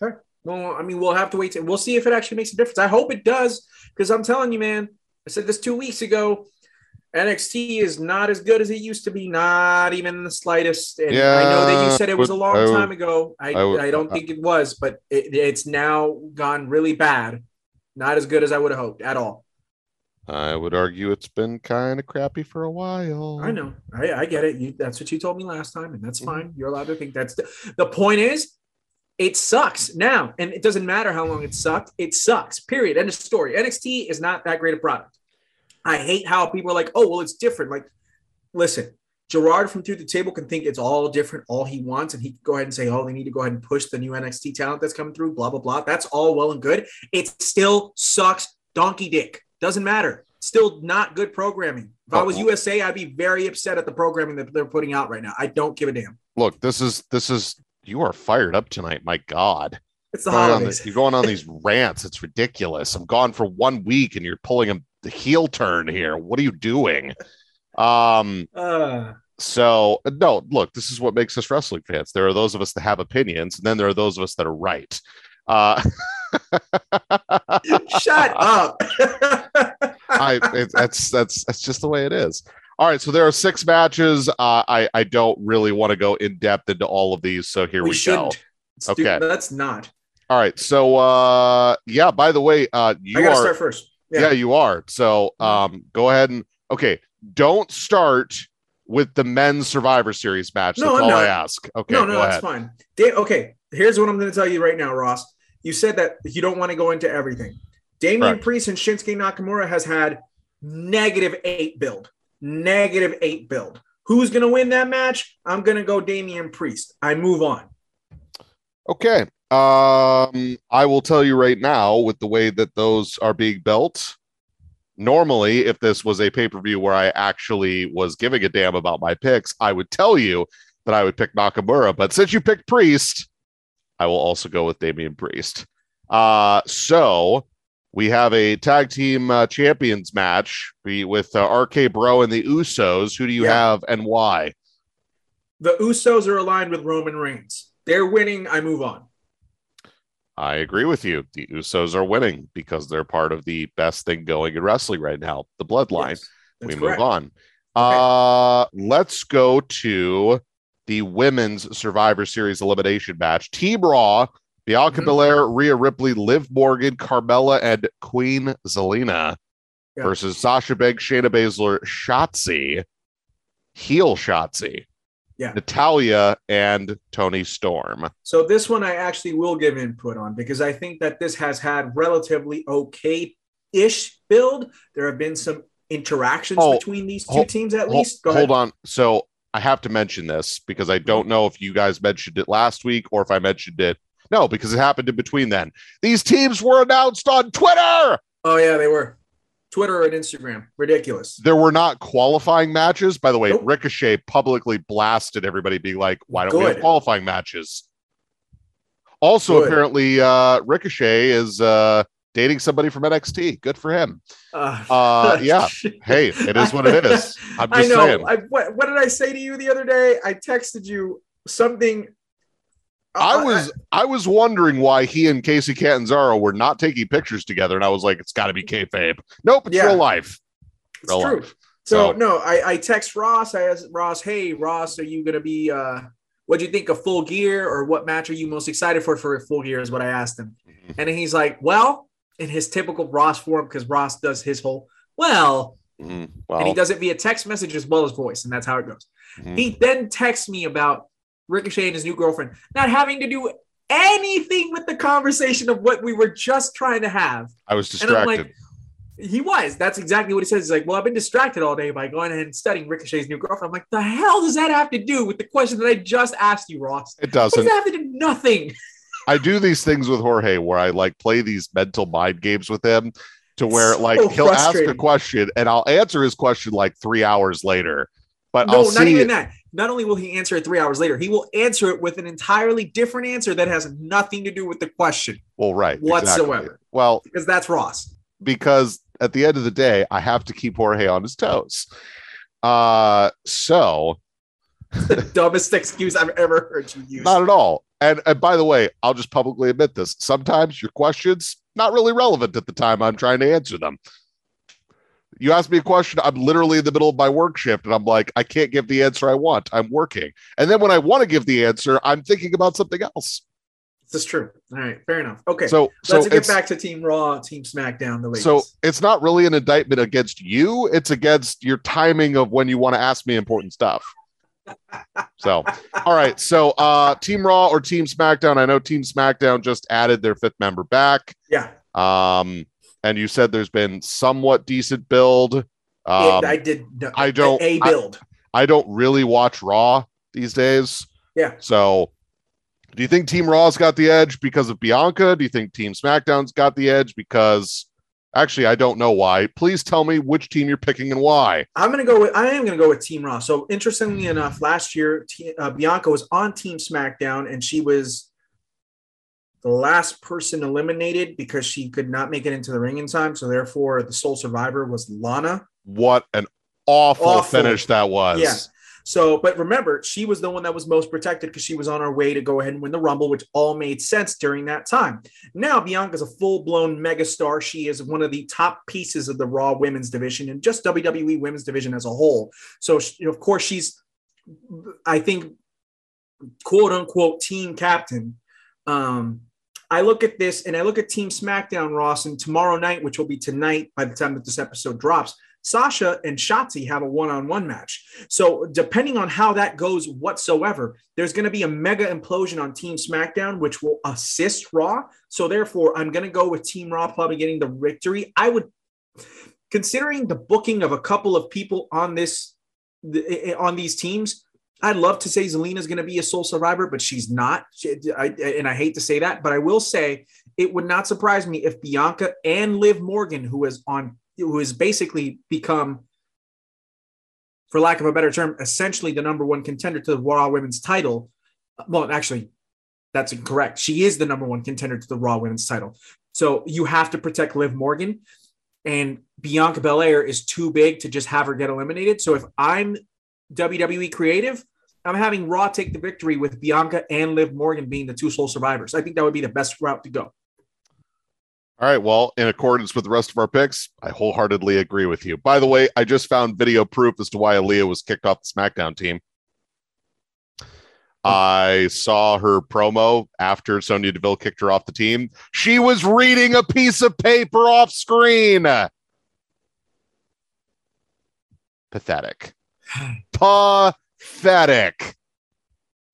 Okay. Well, I mean, we'll have to wait. To, we'll see if it actually makes a difference. I hope it does because I'm telling you, man. I said this two weeks ago. NXT is not as good as it used to be, not even the slightest. And I know that you said it was a long I would- time ago. I, I would- I don't think it was, but it, it's now gone really bad. Not as good as I would have hoped at all. I would argue it's been kind of crappy for a while. I know. I, I get it. You, that's what you told me last time, and that's Mhm. fine. You're allowed to think that's the, the point is it sucks now. And it doesn't matter how long it sucked, it sucks. Period. End of story. NXT is not that great a product. I hate how people are like, oh, well, it's different. Like, listen, Gerard from Through the Table can think it's all different, all he wants, and he can go ahead and say, oh, they need to go ahead and push the new NXT talent that's coming through, blah, blah, blah. That's all well and good. It still sucks donkey dick. Doesn't matter. still not good programming. If I was. USA, I'd be very upset at the programming that they're putting out right now. I don't give a damn. Look, this is this is you are fired up tonight. My God. It's the Going on holidays. this- you're going on these rants. It's ridiculous. I'm gone for one week and you're pulling a the heel turn here. What are you doing? Um, Uh, so no, look, this is what makes us wrestling fans. There are those of us that have opinions, and then there are those of us that are right. Uh, shut up. I it, that's that's that's just the way it is. All right, so there are six matches. Uh, I I don't really want to go in depth into all of these, so here we, we go. Okay. That's not. All right, so uh, yeah. By the way, uh, you I gotta are start first. Yeah. Yeah. you are. So um, go ahead and okay. Don't start with the men's Survivor Series match. No, That's all I ask. Okay, no, no, go that's ahead. fine. Da- okay, here's what I'm going to tell you right now, Ross. You said that you don't want to go into everything. Damian. Priest and Shinsuke Nakamura has had negative eight build, negative eight build. Who's going to win that match? I'm going to go Damian Priest. I move on. Okay. Um, I will tell you right now, with the way that those are being built, normally, if this was a pay per view where I actually was giving a damn about my picks, I would tell you that I would pick Nakamura. But since you picked Priest, I will also go with Damian Priest. Uh, so we have a tag team uh, champions match with uh, RK Bro and the Usos. Who do you Yeah. have and why? The Usos are aligned with Roman Reigns. They're winning. I move on. I agree with you. The Usos are winning because they're part of the best thing going in wrestling right now, the bloodline. Yes, we move correct. on. Uh let's go to the women's Survivor Series elimination match. Team Raw, Bianca Mhm. Belair, Rhea Ripley, Liv Morgan, Carmella, and Queen Zelina Yeah. versus Sasha Banks, Shayna Baszler, Shotzi, heel Shotzi, Yeah. Natalya, and Toni Storm. So this one I actually will give input on because I think that this has had relatively okay-ish build. There have been some interactions Oh, between these two hold- teams at least. Go hold ahead. on. So I have to mention this because I don't know if you guys mentioned it last week or if I mentioned it. No, because it happened in between then. These teams were announced on Twitter. Oh yeah, they were. Twitter and Instagram. Ridiculous. There were not qualifying matches. By the way, Nope. Ricochet publicly blasted everybody, being like, why don't we have qualifying matches? Also, Good. apparently, uh, Ricochet is uh, dating somebody from NXT. Good for him. Uh, Uh, yeah. Hey, it is what it is. I'm I know. saying. I, what, what did I say to you the other day? I texted you something. I Uh, was I was wondering why he and Kacy Catanzaro were not taking pictures together, and I was like, it's got to be kayfabe. Nope, it's Yeah. real life. It's real true. life. So, So- no, I, I text Ross. I asked Ross, hey Ross, are you gonna be uh what do you think of full gear or what match are you most excited for for full gear is what I asked him. Mhm. And he's like, Well, in his typical Ross form, because Ross does his whole well, Mhm. and he does it via text message as well as voice, and that's how it goes. mhm. He then texts me about Ricochet and his new girlfriend not having to do anything with the conversation of what we were just trying to have. I was distracted. like, he was. That's exactly what he says. He's like, well, I've been distracted all day by going ahead and studying Ricochet's new girlfriend. I'm like, the hell does that have to do with the question that I just asked you, Ross? it does doesn't. that have to do? Nothing. I do these things with Jorge where I like play these mental mind games with him to where So like he'll ask a question and I'll answer his question like three hours later. But No, I'll not see even that. Not only will he answer it three hours later, he will answer it with an entirely different answer that has nothing to do with the question well, right. whatsoever. Exactly. Well, because that's Ross. because at the end of the day, I have to keep Jorge on his toes. Uh so the dumbest excuse I've ever heard you use. Not at all. And, and by the way, I'll just publicly admit this. Sometimes your questions not really relevant at the time I'm trying to answer them. You ask me a question, I'm literally in the middle of my work shift, and I'm like, I can't give the answer I want. I'm working. And then when I want to give the answer, I'm thinking about something else. Is true. All right, fair enough. Okay, So, so let's get back to Team Raw, Team SmackDown, the ladies. so it's not really an indictment against you. It's against your timing of when you want to ask me important stuff. So, all right. So, uh, Team Raw or Team SmackDown? I know Team SmackDown just added their fifth member back. yeah, Um, and you said there's been somewhat decent build. Um, I did. No, I don't- A build. I don't really watch Raw these days. Yeah. So, do you think Team Raw's got the edge because of Bianca? Do you think Team SmackDown's got the edge because Actually, I don't know why. Please tell me which team you're picking and why. I'm gonna go with I am gonna go with Team Raw. So interestingly enough, last year uh, Bianca was on Team SmackDown and she was the last person eliminated because she could not make it into the ring in time. So therefore, the sole survivor was Lana. What an awful, awful. finish that was. Yeah. So, but remember, she was the one that was most protected because she was on her way to go ahead and win the Rumble, which all made sense during that time. Now, Bianca's a full blown megastar. She is one of the top pieces of the Raw women's division and just WWE women's division as a whole. So, of course, she's, I think, quote unquote, team captain. Um, I look at this and I look at Team SmackDown, Ross, and tomorrow night, which will be tonight by the time that this episode drops, Sasha and Shotzi have a one-on-one match. So depending on how that goes whatsoever, there's going to be a mega implosion on Team SmackDown, which will assist Raw. So therefore, I'm going to go with Team Raw probably getting the victory. I would, considering the booking of a couple of people on this eh, eh, on these teams, I'd love to say Zelina's going to be a sole survivor, but she's not. She, I, and I hate to say that, but I will say it would not surprise me if Bianca and Liv Morgan, who is on who has basically become, for lack of a better term, essentially the number one contender to the Raw Women's title. Well, actually, that's incorrect. She is the number one contender to the Raw Women's title. So you have to protect Liv Morgan, and Bianca Belair is too big to just have her get eliminated. So if I'm WWE creative, I'm having Raw take the victory with Bianca and Liv Morgan being the two sole survivors. I think that would be the best route to go. All right. Well, in accordance with the rest of our picks, I wholeheartedly agree with you. By the way, I just found video proof as to why Aliyah was kicked off the SmackDown team. I saw her promo after Sonya Deville kicked her off the team. She was reading a piece of paper off screen. Pathetic. Pathetic.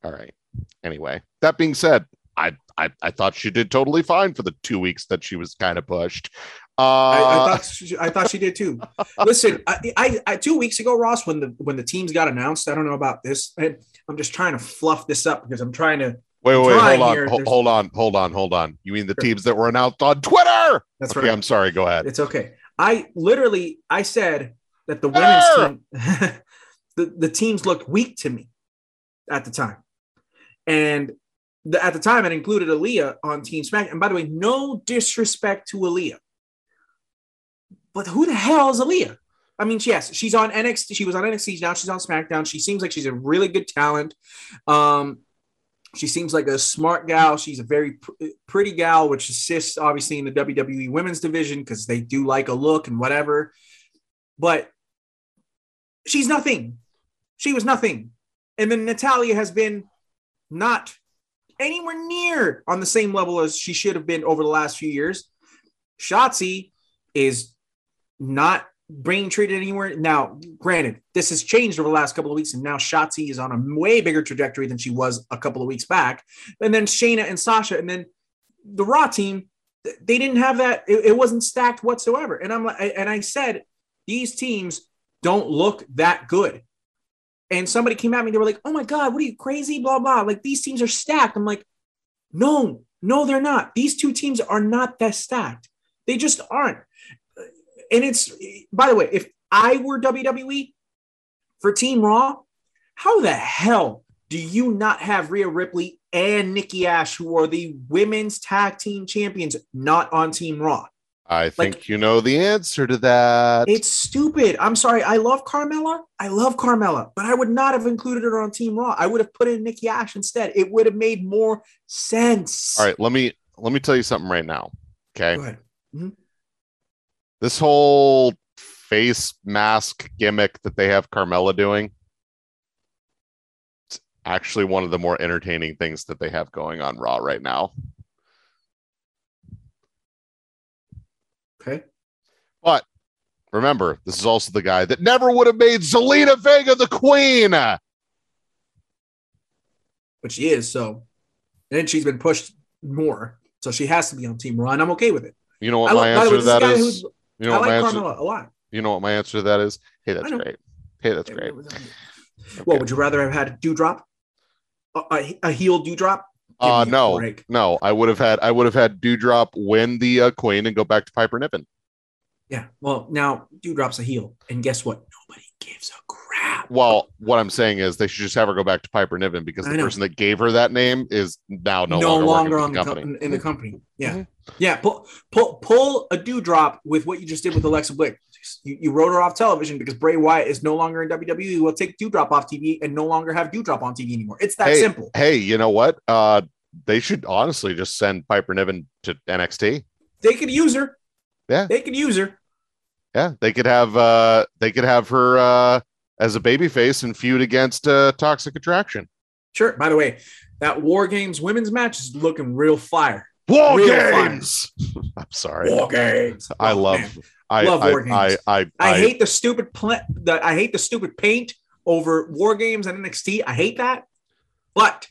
All right. Anyway, that being said, I I, I thought she did totally fine for the two weeks that she was kind of pushed. Uh, I, I, uh, thought she, I thought she did too. Listen, I, I, I, two weeks ago, Ross, when the when the teams got announced, I don't know about this. I, I'm just trying to fluff this up because I'm trying to. Wait, wait, wait hold on, hold, hold on, hold on, hold on. You mean the teams that were announced on Twitter? That's okay, right. I'm sorry. Go ahead. It's okay. I literally I said that the women's team, the, the teams looked weak to me at the time, and the, at the time, it included Aliyah on Team Smack. And by the way, no disrespect to Aliyah, but who the hell is Aliyah? I mean, yes, she's on NXT. She was on NXT. Now she's on SmackDown. She seems like she's a really good talent. Um, she seems like a smart gal. She's a very pr- pretty gal, which assists obviously in the WWE women's division because they do like a look and whatever. But she's nothing. She was nothing. And then Natalya has been not anywhere near on the same level as she should have been over the last few years. Shotzi is not being treated anywhere. Now, granted, this has changed over the last couple of weeks, and now Shotzi is on a way bigger trajectory than she was a couple of weeks back. And then Shayna and Sasha, and then the Raw team, they didn't have that. It, it wasn't stacked whatsoever. And I'm like, and I said, these teams don't look that good and somebody came at me, they were like, oh my God, what are you crazy? Blah, blah. Like these teams are stacked. I'm like, no, no, they're not. These two teams are not that stacked. They just aren't. And it's, by the way, if I were WWE for Team Raw, how the hell do you not have Rhea Ripley and Nikki Ash, who are the women's tag team champions, not on Team Raw? I think like, you know the answer to that. It's stupid. I'm sorry. I love Carmella. I love Carmella, but I would not have included her on Team Raw. I would have put in Nikki Ash instead. It would have made more sense. All right, let me let me tell you something right now. Okay. Go ahead. Mm-hmm. This whole face mask gimmick that they have Carmella doing. It's actually one of the more entertaining things that they have going on Raw right now. Okay. But remember, this is also the guy that never would have made Zelina Vega the queen. But she is, so and she's been pushed more. So she has to be on Team Raw, and I'm okay with it. You know what I, my answer to that is? You know I what like my answer, Carmella a lot. You know what my answer to that is? Hey, that's great. Hey, that's great. Okay. Well, would you rather have had a Doudrop? A, a, a heel Doudrop? Uh no, no. I would have had I would have had Doudrop win the uh, Queen and go back to Piper Niven. Yeah. Well, now Doudrop's a heel, and guess what? Nobody gives a crap. Well, what I'm saying is they should just have her go back to Piper Niven because the person that gave her that name is now no, no, longer, longer on the company. in the company. Yeah, Mhm. yeah. Pull, pull, pull a Doudrop with what you just did with Alexa Bliss. You, you wrote her off television because Bray Wyatt is no longer in WWE. We'll take Doudrop off TV and no longer have Doudrop on TV anymore. It's that Hey, simple. Hey, you know what? Uh, they should honestly just send Piper Niven to NXT. They could use her. Yeah. they could use her. Yeah, they could have uh, they could have her uh, as a babyface and feud against uh, Toxic Attraction. Sure. By the way, that War Games women's match is looking real fire. War Real games. I'm sorry. War Games. I love. man. I, Love I, War I, Games. I, I, I hate the stupid pla- the I hate the stupid paint over War Games and NXT. I hate that. But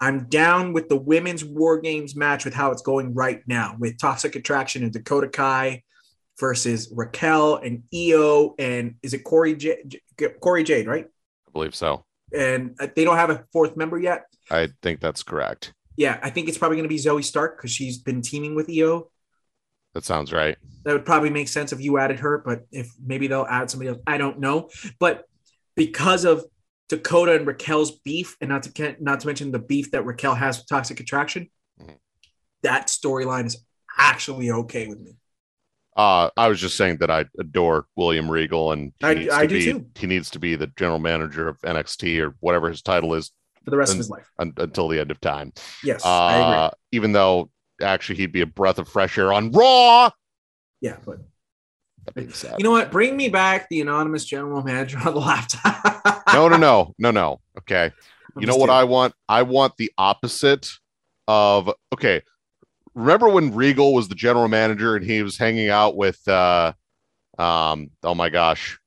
I'm down with the women's War Games match with how it's going right now with Toxic Attraction and Dakota Kai versus Raquel and Io and is it Corey J- J- Cora Jade, right? I believe so. And uh, they don't have a fourth member yet. I think that's correct. Yeah, I think it's probably going to be Zoey Stark because she's been teaming with Io. That sounds right. that would probably make sense if you added her, but if maybe they'll add somebody else, I don't know. But because of Dakota and Raquel's beef, and not to not to mention the beef that Raquel has with Toxic Attraction, Mhm. that storyline is actually okay with me. Uh, I was just saying that I adore William Regal, and he I- needs I to do be too. he needs to be the general manager of NXT or whatever his title is For the rest And- of his life, un- until the end of time. yes, I agree. Uh, even though actually he'd be a breath of fresh air on Raw. Yeah, but you know what? Bring me back the anonymous general manager on the laptop. no, no, no, no, no. Okay, I'm you know what kidding. I want? I want the opposite of okay. Remember when Regal was the general manager and he was hanging out with uh um oh my gosh,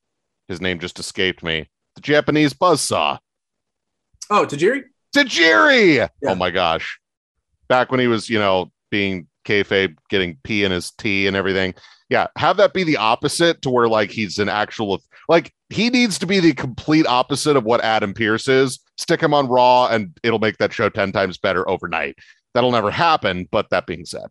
his name just escaped me. The Japanese buzzsaw. Oh, Tajiri? Tajiri. Yeah. Oh my gosh. Back when he was, you know, being kayfabe, getting pee in his tea and everything. Yeah, have that be the opposite to where like he's an actual like he needs to be the complete opposite of what Adam Pearce is. Stick him on Raw and it'll make that show 10 times better overnight. That'll never happen, but that being said.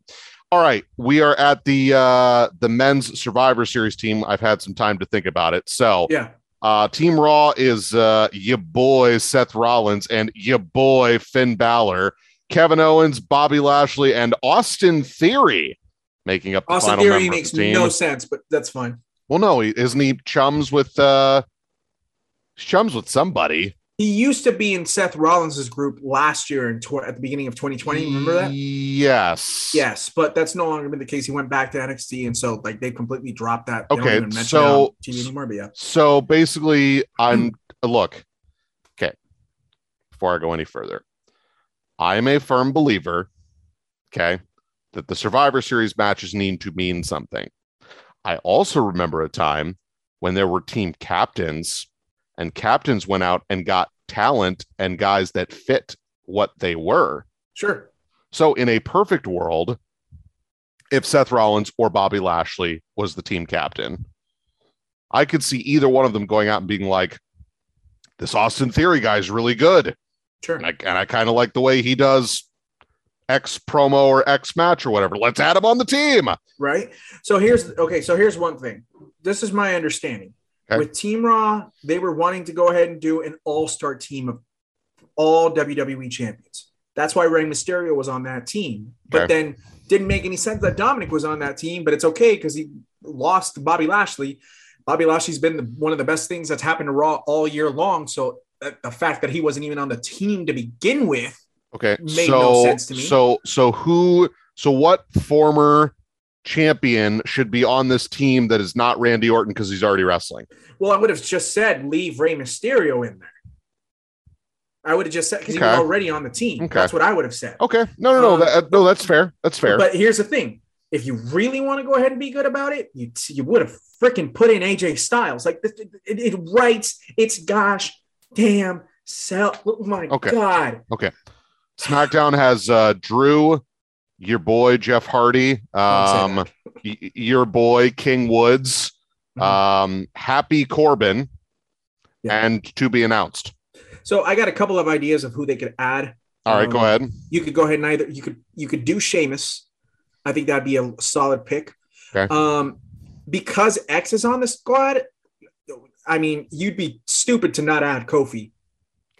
All right, we are at the uh the men's Survivor Series team. I've had some time to think about it. So, Yeah. uh, Team Raw is uh, your boy Seth Rollins and your boy Finn Balor, Kevin Owens, Bobby Lashley, and Austin Theory making up the Austin final Theory makes the no sense, but that's fine. well, no, he, isn't he chums with uh, chums with somebody? He used to be in Seth Rollins's group last year in tw- at the beginning of 2020. Remember that? Yes. Yes, but that's no longer been the case. He went back to NXT, and so like they completely dropped that. They Okay, so- TV anymore. But yeah, So basically, I'm look. Okay. Before I go any further, I'm a firm believer. Okay, that the Survivor Series matches need to mean something. I also remember a time when there were team captains, and captains went out and got talent and guys that fit what they were. sure. So, in a perfect world, if Seth Rollins or Bobby Lashley was the team captain, I could see either one of them going out and being like, "This Austin Theory guy is really good, Sure. and I, and I kind of like the way he does X promo or X match or whatever. Let's add him on the team." right? So here's okay. So here's one thing. This is my understanding. Okay. With Team Raw, they were wanting to go ahead and do an all-star team of all WWE champions. That's why Rey Mysterio was on that team. But Okay. then didn't make any sense that Dominic was on that team. But it's okay because he lost Bobby Lashley. Bobby Lashley's been the, one of the best things that's happened to Raw all year long. So the fact that he wasn't even on the team to begin with Okay, Made so no sense to me. so so who? So what former champion should be on this team that is not Randy Orton because he's already wrestling? Well, I would have just said leave Rey Mysterio in there. I would have just said because he was already on the team. Okay. That's what I would have said. Okay, no, no, no, Um, that, no, that's fair. That's fair. But here's the thing: if you really want to go ahead and be good about it, you you would have freaking put in AJ Styles. Like it, it, it writes its gosh damn self. Oh my Okay. god! Okay. SmackDown has uh, Drew, your boy Jeff Hardy, um, y- your boy King Woods, Mhm. um, Happy Corbin, Yeah. and to be announced. So I got a couple of ideas of who they could add. All right, go Um, ahead. You could go ahead and either you could you could do Sheamus. I think that'd be a solid pick. Okay. Um, because X is on the squad, I mean, you'd be stupid to not add Kofi.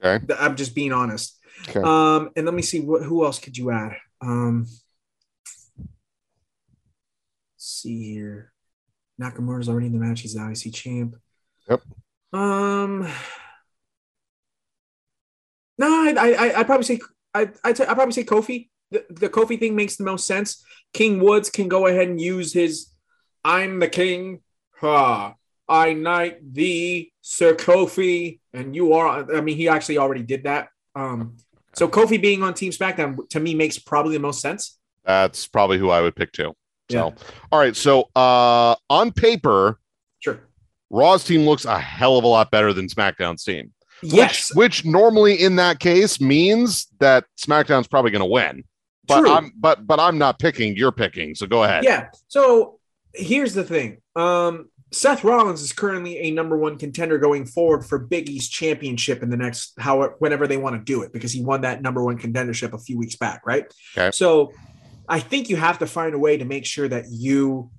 Okay. I'm just being honest. Okay. Um, and let me see what who else could you add? Um, let's see here. Nakamura's already in the match. He's the IC champ. Yep. Um. No, I I I probably say I I I probably say Kofi. The, the Kofi thing makes the most sense. King Woods can go ahead and use his "I'm the king." Ha! I knight thee, Sir Kofi, and you are. I mean, he actually already did that. Um, so Kofi being on Team SmackDown to me makes probably the most sense. That's probably who I would pick too. So, Yeah. all right. So, uh, on paper, Sure. Raw's team looks a hell of a lot better than SmackDown's team. Yes. Which, which normally in that case means that SmackDown's probably going to win. But True. I'm but but I'm not picking. You're picking. So go ahead. Yeah. So here's the thing. Um, Seth Rollins is currently a number one contender going forward for Big E's championship in the next how whenever they want to do it because he won that number one contendership a few weeks back, right? Okay. So I think you have to find a way to make sure that you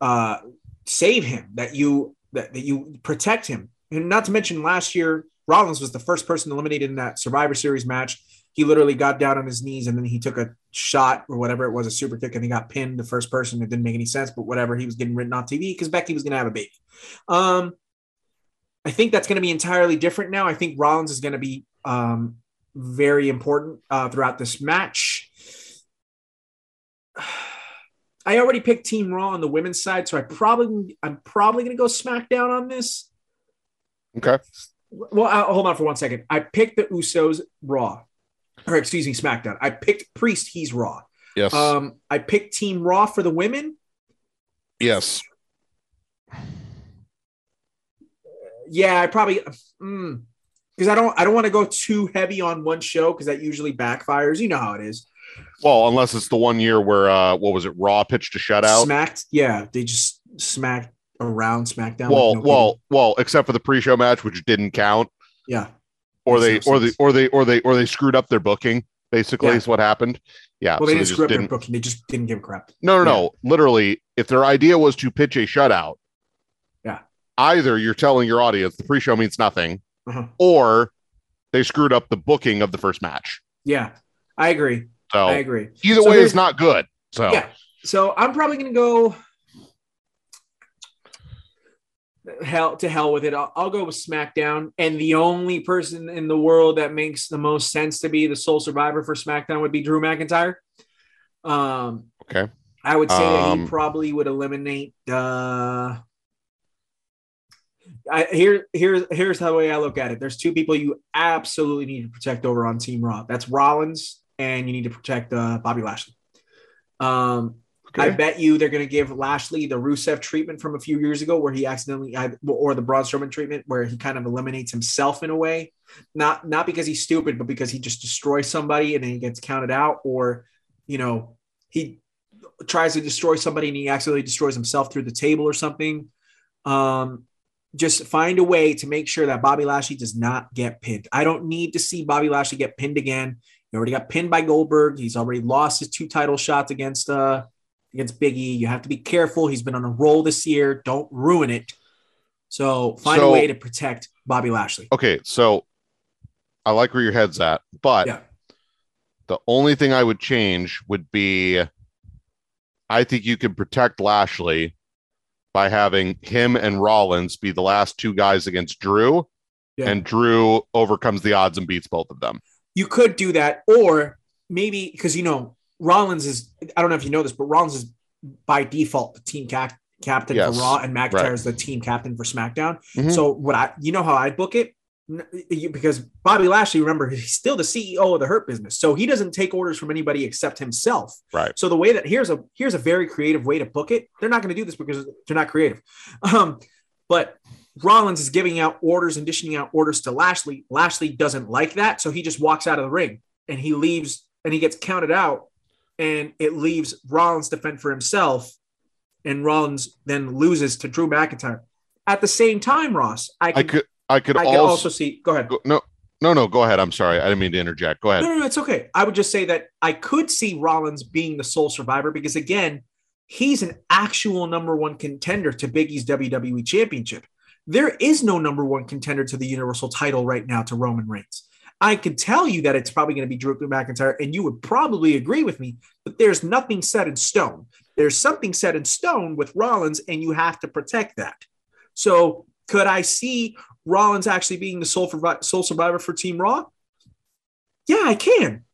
uh save him, that you that, that you protect him. And not to mention last year, Rollins was the first person eliminated in that Survivor Series match. He literally got down on his knees and then he took a shot or whatever it was, a super kick, and he got pinned the first person. It didn't make any sense, but whatever. He was getting written off TV because Becky was going to have a baby. Um, I think that's going to be entirely different now. I think Rollins is going to be um, very important uh, throughout this match. I already picked Team Raw on the women's side, so I probably I'm probably going to go SmackDown on this. Okay. Well, uh, hold on for one second. I picked the Usos Raw, or excuse me, SmackDown. I picked Priest. He's Raw. Yes. Um, I picked Team Raw for the women. yes. Yeah, I probably because I don't I don't want to go too heavy on one show because that usually backfires. You know how it is. Well, unless it's the one year where uh, what was it? Raw pitched a shutout. Smacked. Yeah, they just smacked around SmackDown. well, like no well, kidding. well, except for the pre-show match, which didn't count, yeah. Or they, or they, or they, or they, or they screwed up their booking. Basically, Yeah. is what happened. Yeah. Well, they so didn't screw up their booking. They just didn't give a crap. No, no, no. Literally, if their idea was to pitch a shutout, Yeah. either you're telling your audience the pre-show means nothing, Uh-huh. or they screwed up the booking of the first match. Yeah, I agree. So I agree. either So way, it's not good. So Yeah. So I'm probably gonna go hell to hell with it. I'll, I'll go with SmackDown, and the only person in the world that makes the most sense to be the sole survivor for SmackDown would be Drew McIntyre. Um, okay. I would say that Um, he probably would eliminate. Uh, I, here, here, here's how the way I look at it. There's two people you absolutely need to protect over on Team Raw. That's Rollins, and you need to protect uh, Bobby Lashley. Um, I bet you they're going to give Lashley the Rusev treatment from a few years ago, where he accidentally, or the Braun Strowman treatment, where he kind of eliminates himself in a way, not not because he's stupid, but because he just destroys somebody and then he gets counted out, or you know he tries to destroy somebody and he accidentally destroys himself through the table or something. Um, just find a way to make sure that Bobby Lashley does not get pinned. I don't need to see Bobby Lashley get pinned again. He already got pinned by Goldberg. He's already lost his two title shots against uh against Biggie. You have to be careful. He's been on a roll this year. Don't ruin it. So find a way to protect Bobby Lashley. Okay. So I like where your head's at, but Yeah. the only thing I would change would be I think you could protect Lashley by having him and Rollins be the last two guys against Drew, Yeah. and Drew overcomes the odds and beats both of them. you could do that, or maybe because you know Rollins is. I don't know if you know this, but Rollins is by default the team cap- captain Yes, for Raw, and McIntyre right. is the team captain for SmackDown. Mhm. So what I, you know how I book it. Because Bobby Lashley, remember, he's still the CEO of the Hurt Business, so he doesn't take orders from anybody except himself. Right. So the way that here's a here's a very creative way to book it. They're not going to do this because they're not creative, um, but Rollins is giving out orders and dishing out orders to Lashley. Lashley doesn't like that, so he just walks out of the ring and he leaves and he gets counted out, and it leaves Rollins to fend for himself, and Rollins then loses to Drew McIntyre. At the same time, Ross, I I could I could I can also, also see. Go ahead. go, no no no go ahead. I'm sorry. I didn't mean to interject. Go ahead. No, no, no, it's okay. I would just say that I could see Rollins being the sole survivor because again, he's an actual number one contender to Biggie's WWE Championship. There is no number one contender to the Universal title right now to Roman Reigns. I could tell you that it's probably going to be Drew McIntyre, and you would probably agree with me, but there's nothing set in stone. There's something set in stone with Rollins, and you have to protect that. So, could I see Rollins actually being the sole, sole survivor for Team Raw? Yeah, I can.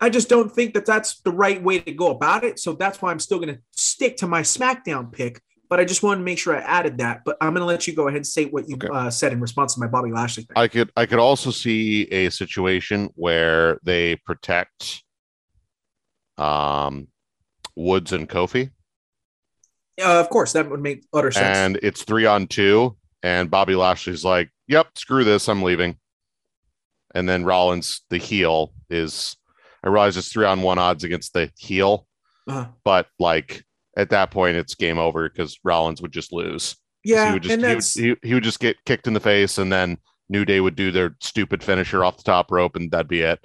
I just don't think that that's the right way to go about it. So that's why I'm still going to stick to my SmackDown pick. But I just wanted to make sure I added that. But I'm going to let you go ahead and say what you okay. uh, said in response to my Bobby Lashley thing. I could I could also see a situation where they protect um Woods and Kofi. Uh, of course, that would make utter sense. And it's three on two, and Bobby Lashley's like, "Yep, screw this, I'm leaving." And then Rollins, the heel, is I realize it's three on one odds against the heel, uh-huh. but like at that point, it's game over because Rollins would just lose. Yeah, he would just and that's... he, would, he, he would just get kicked in the face, and then New Day would do their stupid finisher off the top rope, and that'd be it.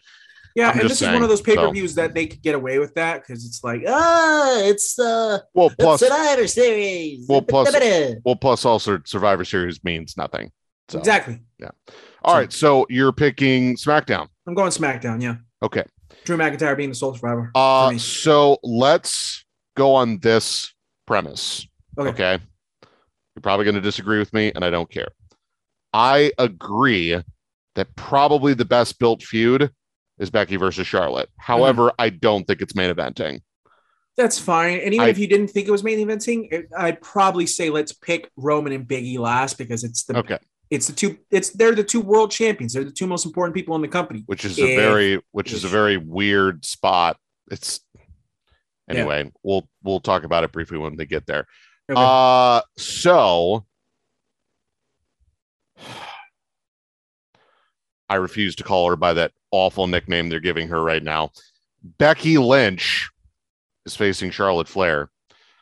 Yeah, I'm and this saying, is one of those pay per views so. that they could get away with that because it's like, ah, it's uh, well, plus Survivor Series. Well, plus, well, plus also Survivor Series means nothing. So, exactly. Yeah. All so, right. So you're picking SmackDown. I'm going SmackDown. Yeah. Okay. Drew McIntyre being the sole survivor. Uh, so let's go on this premise. Okay. okay? You're probably going to disagree with me, and I don't care. I agree that probably the best built feud is Becky versus Charlotte. However, mm-hmm. I don't think it's main eventing. That's fine. And even I, if you didn't think it was main eventing, I'd probably say let's pick Roman and Biggie last because it's the okay. It's the two. It's they're the two world champions. They're the two most important people in the company. Which is a very, which is a very weird spot. It's anyway. Yeah. We'll we'll talk about it briefly when they get there. Okay. Uh so I refuse to call her by that awful nickname they're giving her right now. Becky Lynch is facing Charlotte Flair.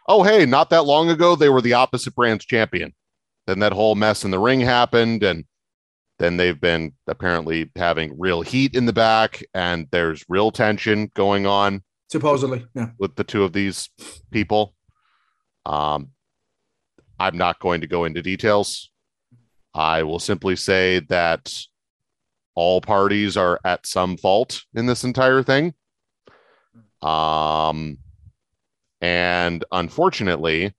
Oh, hey, not that long ago, they were the opposite brands champion. Then that whole mess in the ring happened, and then they've been apparently having real heat in the back, and there's real tension going on. Supposedly, yeah, with the two of these people. Um, I'm not going to go into details. I will simply say that all parties are at some fault in this entire thing. Um, and unfortunately,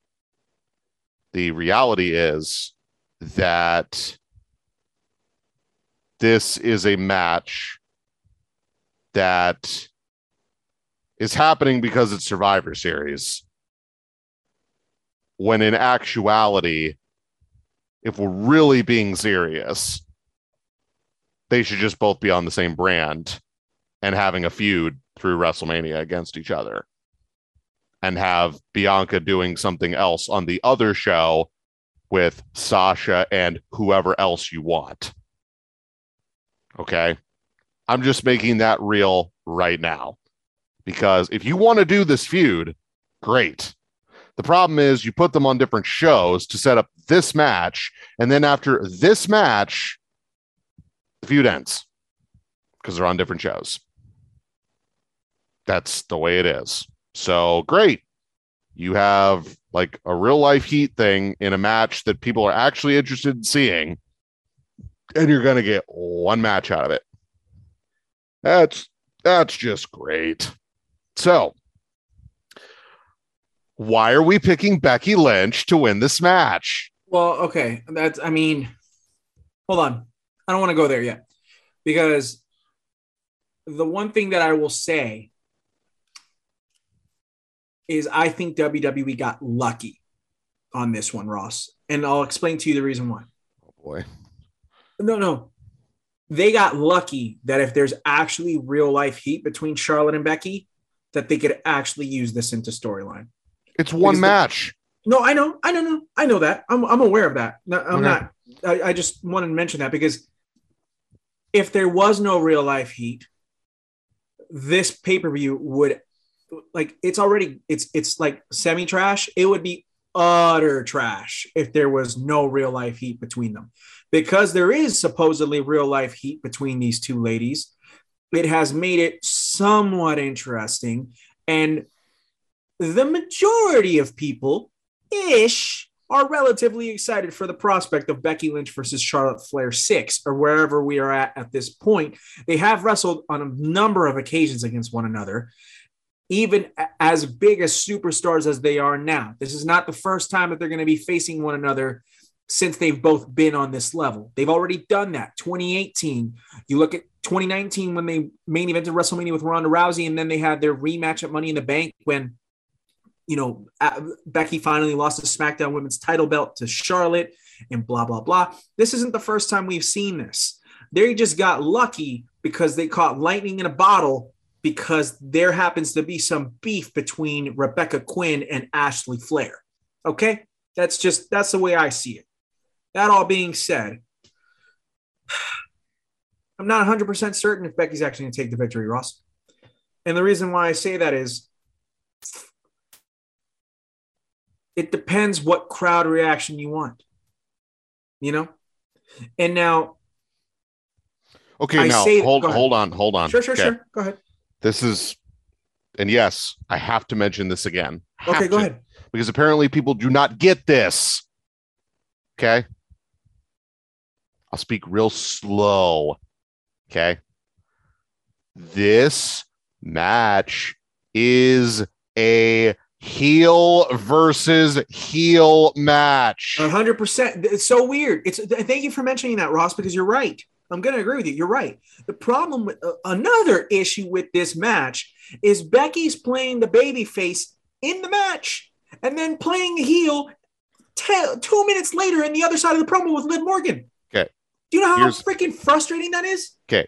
the reality is that this is a match that is happening because it's Survivor Series. When in actuality, if we're really being serious, they should just both be on the same brand and having a feud through WrestleMania against each other and have Bianca doing something else on the other show with Sasha and whoever else you want. Okay. I'm just making that real right now because if you want to do this feud, great. The problem is you put them on different shows to set up this match. And then after this match, the feud ends because they're on different shows. That's the way it is. So great. You have like a real life heat thing in a match that people are actually interested in seeing, and you're going to get one match out of it. That's that's just great. So, why are we picking Becky Lynch to win this match? Well, okay, that's I mean, hold on. I don't want to go there yet because the one thing that I will say is I think WWE got lucky on this one, Ross. And I'll explain to you the reason why. Oh boy. No, no. They got lucky that if there's actually real life heat between Charlotte and Becky, that they could actually use this into storyline. It's one because match. No, I know, I don't know, I know that. I'm, I'm aware of that. No, I'm okay. not. I, I just wanted to mention that because if there was no real life heat, this pay per view would like it's already it's it's like semi trash. It would be utter trash if there was no real life heat between them. Because there is supposedly real life heat between these two ladies, it has made it somewhat interesting. And the majority of people ish are relatively excited for the prospect of Becky Lynch versus Charlotte Flair 6 or wherever we are at at this point. They have wrestled on a number of occasions against one another, even as big as superstars as they are now. This is not the first time that they're going to be facing one another since they've both been on this level. They've already done that. 2018, you look at 2019 when they main evented WrestleMania with Ronda Rousey, and then they had their rematch at Money in the Bank when you know, Becky finally lost the SmackDown Women's title belt to Charlotte and blah, blah, blah. This isn't the first time we've seen this. They just got lucky because they caught lightning in a bottle because there happens to be some beef between Rebecca Quin and Ashley Fliehr. Okay. That's just, that's the way I see it. That all being said, I'm not 100% certain if Becky's actually going to take the victory, Ross. And the reason why I say that is it depends what crowd reaction you want. You know? And now Okay, I now say, hold hold on, hold on. Sure, sure, okay. sure. Go ahead. This is and yes, I have to mention this again. Have okay, go to, ahead. Because apparently people do not get this. Okay? I'll speak real slow. Okay? This match is a heel versus heel match. 100%. It's so weird. It's thank you for mentioning that Ross because you're right. I'm going to agree with you. You're right. The problem with uh, another issue with this match is Becky's playing the baby face in the match and then playing a heel t- 2 minutes later in the other side of the promo with Liv Morgan. Do you know how Here's... freaking frustrating that is? Okay.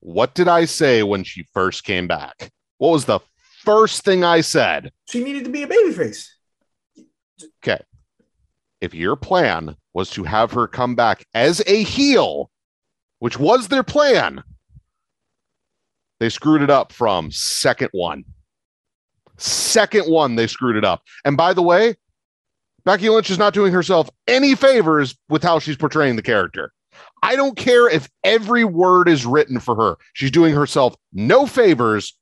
What did I say when she first came back? What was the first thing I said. She needed to be a babyface. Okay. If your plan was to have her come back as a heel, which was their plan, they screwed it up from second one. Second one, they screwed it up. And by the way, Becky Lynch is not doing herself any favors with how she's portraying the character. I don't care if every word is written for her. She's doing herself no favors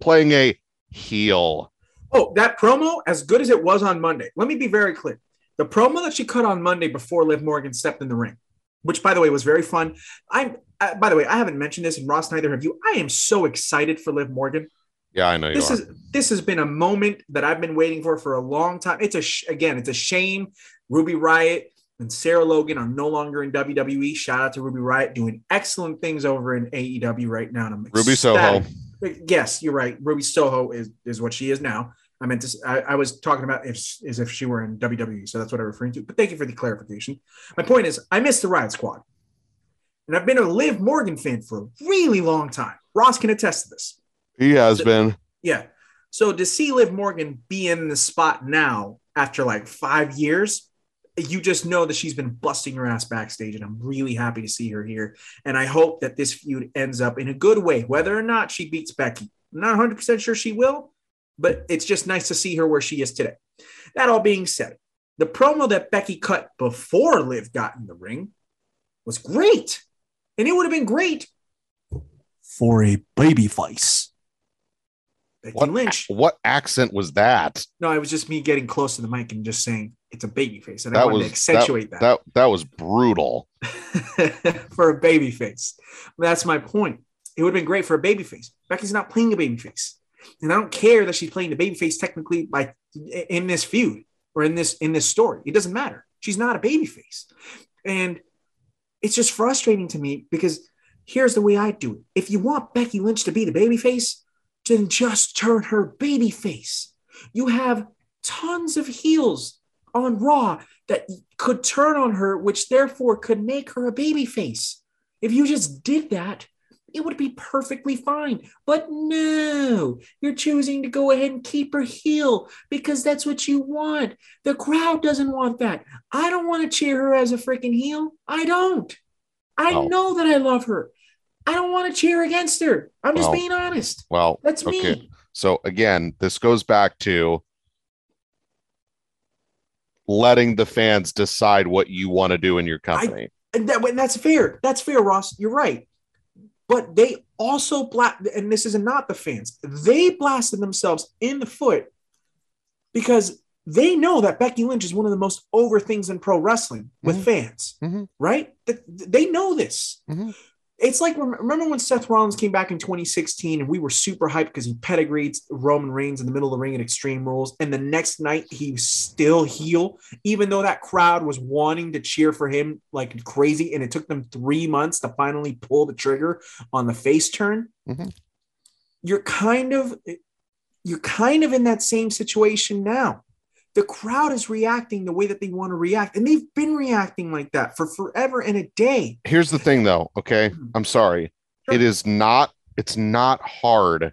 playing a heel. Oh, that promo, as good as it was on Monday, let me be very clear. The promo that she cut on Monday before Liv Morgan stepped in the ring, which by the way was very fun. I'm, uh, by the way, I haven't mentioned this, and Ross, neither have you. I am so excited for Liv Morgan. Yeah, I know this are. is this has been a moment that I've been waiting for for a long time. It's a sh- again, it's a shame. Ruby Riott and Sarah Logan are no longer in WWE. Shout out to Ruby Riott doing excellent things over in AEW right now. And I'm Ruby ecstatic. Soho yes, you're right. Ruby Soho is is what she is now. I meant to. I, I, was talking about if as if she were in WWE, so that's what I'm referring to. But thank you for the clarification. My point is, I miss the Riott Squad, and I've been a Liv Morgan fan for a really long time. Ross can attest to this. He has so, been. Yeah. So to see Liv Morgan be in the spot now after like five years, you just know that she's been busting her ass backstage, and I'm really happy to see her here. And I hope that this feud ends up in a good way, whether or not she beats Becky. I'm not 100% sure she will, but it's just nice to see her where she is today. That all being said, the promo that Becky cut before Liv got in the ring was great. And it would have been great for a baby face. Becky what, Lynch. What accent was that? No, it was just me getting close to the mic and just saying it's a baby face. And that I wanted was, to accentuate that, that. That that was brutal. for a baby face. That's my point. It would have been great for a baby face. Becky's not playing a baby face. And I don't care that she's playing the baby face technically like in this feud or in this in this story. It doesn't matter. She's not a baby face. And it's just frustrating to me because here's the way I do it. If you want Becky Lynch to be the baby then just turn her baby face. You have tons of heels on Raw that could turn on her, which therefore could make her a baby face. If you just did that, it would be perfectly fine. But no, you're choosing to go ahead and keep her heel because that's what you want. The crowd doesn't want that. I don't want to cheer her as a freaking heel. I don't. I know that I love her. I don't want to cheer against her. I'm just well, being honest. Well, that's okay. me. So again, this goes back to letting the fans decide what you want to do in your company. I, and, that, and that's fair. That's fair, Ross. You're right. But they also blast, and this is not the fans. They blasted themselves in the foot because they know that Becky Lynch is one of the most over things in pro wrestling with Mhm. fans, Mhm. right? Th- They know this. Mhm. It's like remember when Seth Rollins came back in 2016 and we were super hyped because he pedigreed Roman Reigns in the middle of the ring at Extreme Rules, and the next night he was still heel, even though that crowd was wanting to cheer for him like crazy, and it took them three months to finally pull the trigger on the face turn. Mhm. You're kind of you're kind of in that same situation now. The crowd is reacting the way that they want to react, and they've been reacting like that for forever and a day. Here's the thing though, okay? Mhm. I'm sorry. Sure. It is not it's not hard.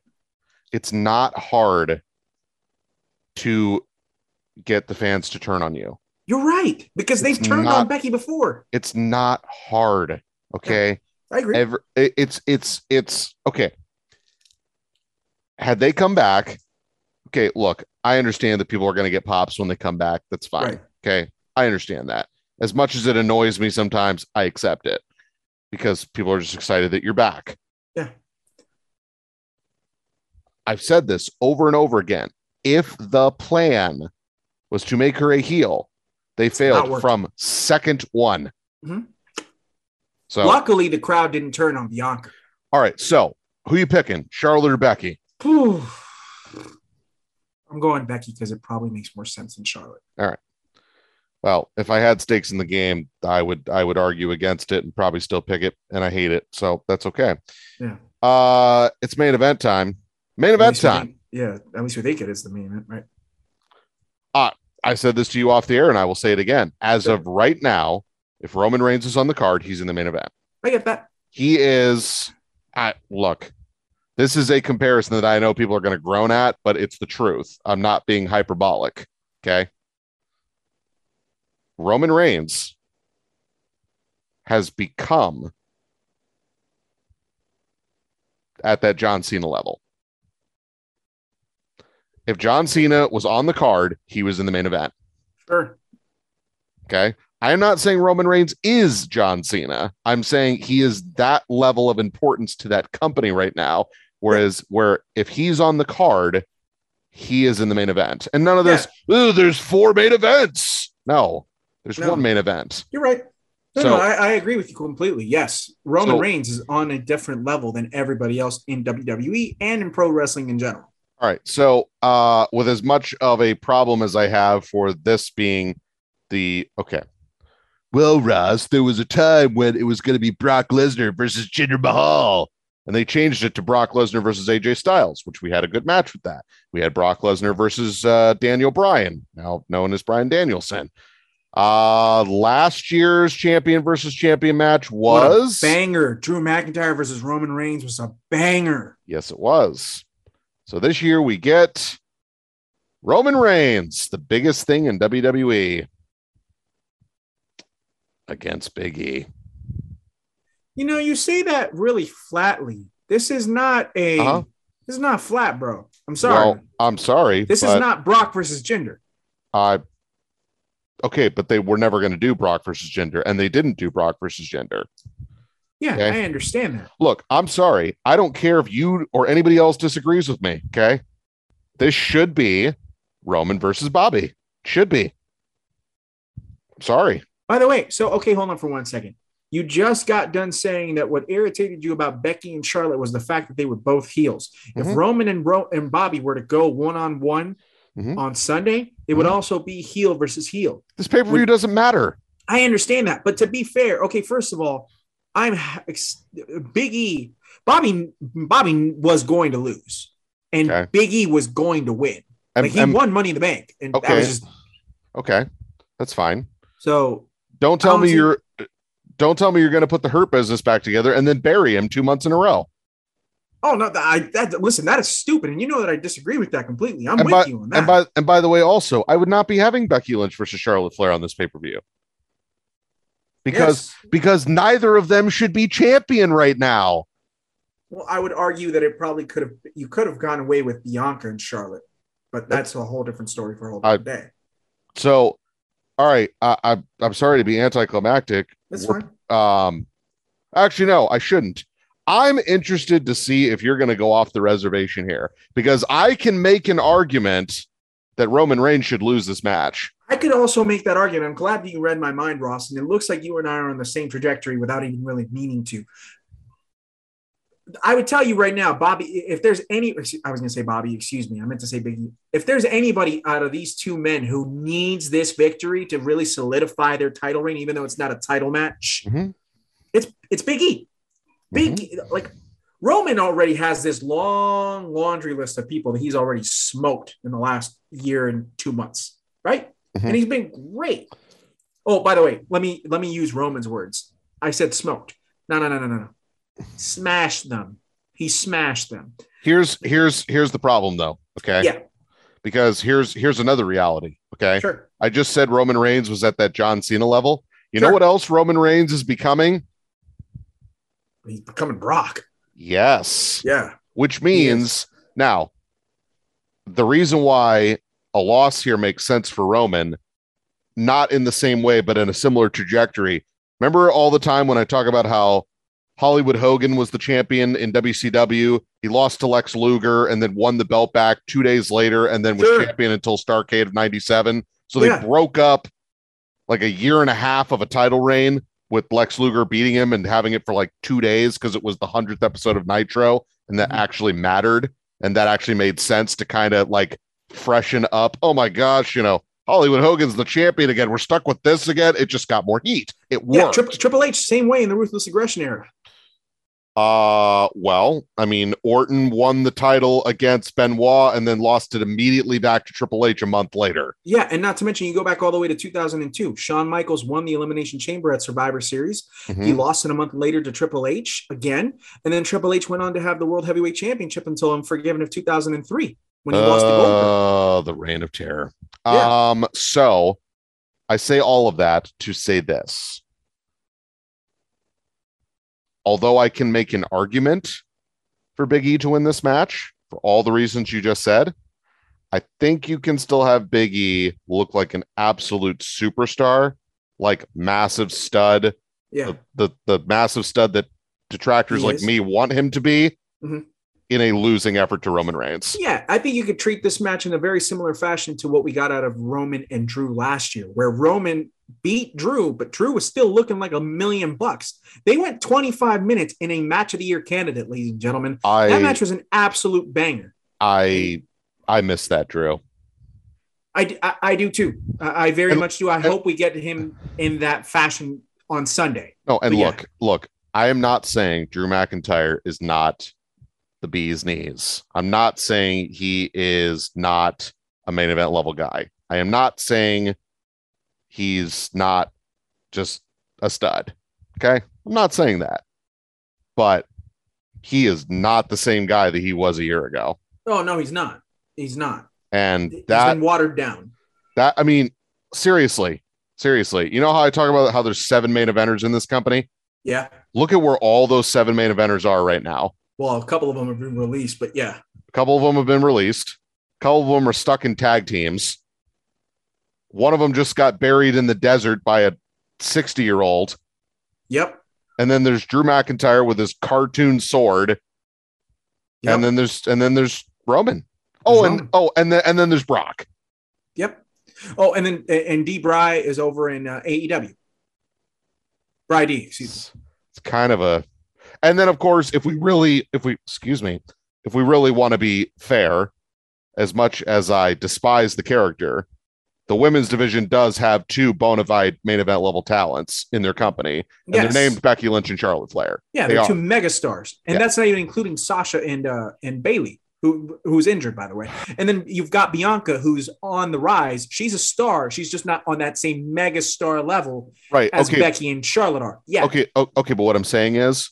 It's not hard to get the fans to turn on you. You're right because they've It's turned not- on Becky before. It's not hard, okay? I agree. It's it's it's okay. Had they come back, okay, look, I understand that people are going to get pops when they come back. That's fine. Right. Okay. I understand that. As much as it annoys me sometimes, I accept it because people are just excited that you're back. Yeah. I've said this over and over again. If the plan was to make her a heel, they failed from second one. Mhm. So, Luckily, the crowd didn't turn on Bianca. all right. So, who you picking, Charlotte or Becky? Whew. I'm going Becky because it probably makes more sense than Charlotte. All right. Well, if I had stakes in the game, I would I would argue against it and probably still pick it, and I hate it, so that's okay. Yeah. Uh, it's main event time. Main event time. think- yeah, at least we think it is the main event, right? Uh, I said this to you off the air, and I will say it again. As Sure. of right now, if Roman Reigns is on the card, he's in the main event. I get that. He is. I look. This is a comparison that I know people are going to groan at, but it's the truth. I'm not being hyperbolic. Okay. Roman Reigns has become at that John Cena level. If John Cena was on the card, he was in the main event. Sure. Okay. I am not saying Roman Reigns is John Cena. I'm saying he is that level of importance to that company right now. Whereas, where if he's on the card, he is in the main event. And none of this, oh, there's four main events. No, there's No. one main event. You're right. No, So- no, I, I agree with you completely. Yes, Roman So- Reigns is on a different level than everybody else in WWE and in pro wrestling in general. All right. So, uh, with as much of a problem as I have for this being the okay. Well, Ross, there was a time when it was going to be Brock Lesnar versus Jinder Mahal, and they changed it to Brock Lesnar versus AJ Styles, which we had a good match with that. We had Brock Lesnar versus uh, Daniel Bryan, now known as Bryan Danielson. Uh, last year's champion versus champion match was banger. Drew McIntyre versus Roman Reigns was a banger. Yes, it was. So this year we get Roman Reigns, the biggest thing in WWE, against Big E. You know, you say that really flatly. This is not a. Uh-huh. This is not flat, bro. I'm sorry. Well, I'm sorry. this is not Brock versus Jinder. I. okay, but they were never going to do Brock versus Jinder, and they didn't do Brock versus Jinder. Yeah, Okay. I understand that. Look, I'm sorry. I don't care if you or anybody else disagrees with me. Okay, this should be Roman versus Bobby. Should be. Sorry. By the way, so okay, hold on for one second. You just got done saying that what irritated you about Becky and Charlotte was the fact that they were both heels. If Mhm. Roman and Ro- and Bobby were to go one on one on Sunday, it would Mhm. also be heel versus heel. This pay per view doesn't matter. I understand that, but to be fair, okay, first of all, I'm ex- Big E. Bobby Bobby was going to lose, and Okay. Big E was going to win. Like he won Money in the Bank, and that was just okay, that's fine. so. Don't tell me you're. Don't tell me you're going to put the Hurt business back together and then bury him two months in a row. Oh no! I that listen, that is stupid, and you know that I disagree with that completely. I'm And with by, you on that. and by and by the way, also, I would not be having Becky Lynch versus Charlotte Flair on this pay per view because Yes. because neither of them should be champion right now. well, I would argue that it probably could have you could have gone away with Bianca and Charlotte, but that's a whole different story for a whole I- day. So, all right, I, I I'm sorry to be anticlimactic. That's We're- fine. Um, actually, no, I shouldn't. I'm interested to see if you're going to go off the reservation here because I can make an argument that Roman Reigns should lose this match. I could also make that argument. I'm glad that you read my mind, Ross, and it looks like you and I are on the same trajectory without even really meaning to. I would tell you right now, Bobby, if there's any, I was going to say Bobby, excuse me, I meant to say Biggie. If there's anybody out of these two men who needs this victory to really solidify their title reign, even though it's not a title match, Mhm. it's it's Big E. Big like Roman already has this long laundry list of people that he's already smoked in the last year and two months, right? Mhm. And he's been great. Oh, by the way, let me let me use Roman's words. I said smoked. No, no, no, no, no, no. Smashed them. He smashed them. Here's here's here's the problem though. Okay. Yeah. Because here's here's another reality. Okay. Sure. I just said Roman Reigns was at that John Cena level. You know what else Roman Reigns is becoming? He's becoming Brock. Yes. Yeah. Which means now the reason why a loss here makes sense for Roman, not in the same way, but in a similar trajectory. Remember all the time when I talk about how Hollywood Hogan was the champion in WCW. He lost to Lex Luger and then won the belt back two days later and then was Sure. champion until Starcade of 97. So they Yeah. broke up like a year and a half of a title reign with Lex Luger beating him and having it for like two days because it was the 100th episode of Nitro and that Mhm. actually mattered. And that actually made sense to kind of like freshen up. Oh my gosh, you know, Hollywood Hogan's the champion again. We're stuck with this again. It just got more heat. It Yeah. worked. Triple, Triple H, same way in the Ruthless Aggression era. Uh, well, I mean, Orton won the title against Benoit and then lost it immediately back to Triple H a month later. Yeah, and not to mention, you go back all the way to 2002. Shawn Michaels won the Elimination Chamber at Survivor Series. He Mhm. lost it a month later to Triple H again, and then Triple H went on to have the World Heavyweight Championship until Unforgiven of 2003 when he lost to Goldberg. Oh, the reign of terror. Yeah. Um, so I say all of that to say this. Although I can make an argument for Big E to win this match for all the reasons you just said, I think you can still have Big E look like an absolute superstar, like massive stud, Yeah, the, the the massive stud that detractors He like is. me want him to be Mhm. in a losing effort to Roman Reigns. yeah. I think you could treat this match in a very similar fashion to what we got out of Roman and Drew last year, where Roman beat Drew, but Drew was still looking like a million bucks. They went 25 minutes in a match of the year candidate, ladies and gentlemen. That match was an absolute banger. I I miss that, Drew. I I do too. I, I very And- much do. I and- hope we get him in that fashion on Sunday. No, and But yeah. look, look, I am not saying Drew McIntyre is not the bee's knees. I'm not saying he is not a main event level guy. I am not saying he's not just a stud. Okay. I'm not saying that. But he is not the same guy that he was a year ago. Oh no, he's not. He's not. And He's that been watered down. that I mean, seriously, seriously, you know how I talk about how there's seven main eventers in this company? Yeah. Look at where all those seven main eventers are right now. Well, a couple of them have been released, but yeah. A couple of them have been released. A couple of them are stuck in tag teams. One of them just got buried in the desert by a 60 year old. Yep. And then there's Drew McIntyre with his cartoon sword. Yep. And then there's and then there's Roman. Oh, There's and Roman. oh, and then and then there's Brock. Yep. Oh, and then and D. Bry is over in uh, AEW. Bry D. Excuse me. It's kind of a and then of course, if we really, if we excuse me, if we really want to be fair, as much as I despise the character, the women's division does have two bona fide main event level talents in their company, and Yes. they're named Becky Lynch and Charlotte Flair. Yeah, They they're are. two megastars, and Yeah. that's not even including Sasha and uh, and Bayley, who who's injured by the way. And then you've got Bianca, who's on the rise. She's a star. She's just not on that same megastar level Right. as okay. Becky and Charlotte are. Yeah. Okay. Okay. But what I'm saying is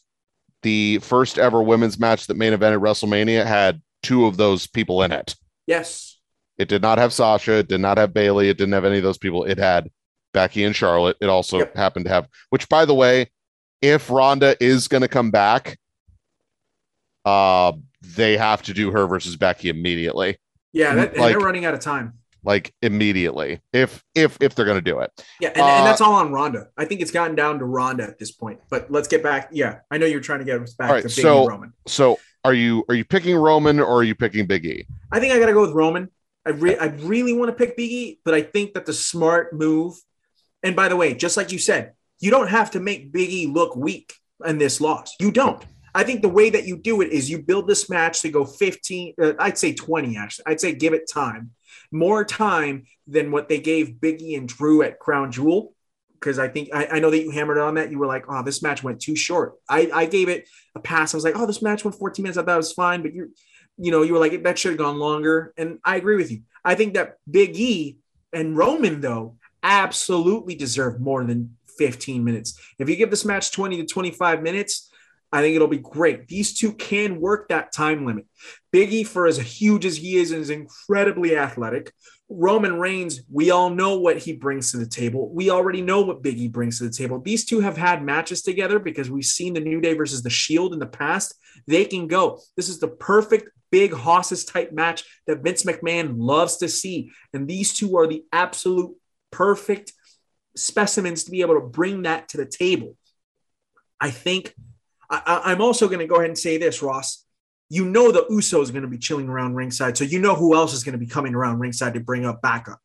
the first ever women's match that main evented WrestleMania had two of those people in it. Yes. It did not have Sasha. It did not have Bayley. It didn't have any of those people. It had Becky and Charlotte. It also Yep. happened to have, which by the way, if Ronda is going to come back, uh, they have to do her versus Becky immediately, Yeah. That, and Like- they're running out of time. like immediately. If if if they're going to do it, Yeah, and, Uh, and that's all on Ronda. I think it's gotten down to Ronda at this point. But let's get back. Yeah, I know you're trying to get us back All right, to Big so- E Roman. so are you are you picking Roman or are you picking Big E? I think I got to go with Roman. I, re- I really want to pick Big E, but I think that the smart move, and by the way, just like you said, you don't have to make Big E look weak in this loss. You don't. I think the way that you do it is you build this match to go 15, uh, I'd say 20, actually. I'd say give it time, more time than what they gave Biggie and Drew at Crown Jewel. Because I think I, I, know that you hammered on that. You were like, oh, this match went too short. I, I gave it a pass. I was like, oh, this match went 14 minutes. I thought it was fine, but you're, you know, you were like, that should have gone longer. And I agree with you. I think that Big E and Roman, though, absolutely deserve more than 15 minutes. If you give this match 20 to 25 minutes, I think it'll be great. These two can work that time limit. Biggie, for as huge as he is, and is incredibly athletic. Roman Reigns, we all know what he brings to the table. We already know what Biggie brings to the table. These two have had matches together because we've seen the New Day versus the Shield in the past. They can go. This is the perfect big hosses type match that Vince McMahon loves to see. And these two are the absolute perfect specimens to be able to bring that to the table. I think I, am also going to go ahead and say this, Ross. You know the Uso is going to be chilling around ringside, so you know who else is going to be coming around ringside to bring up backup.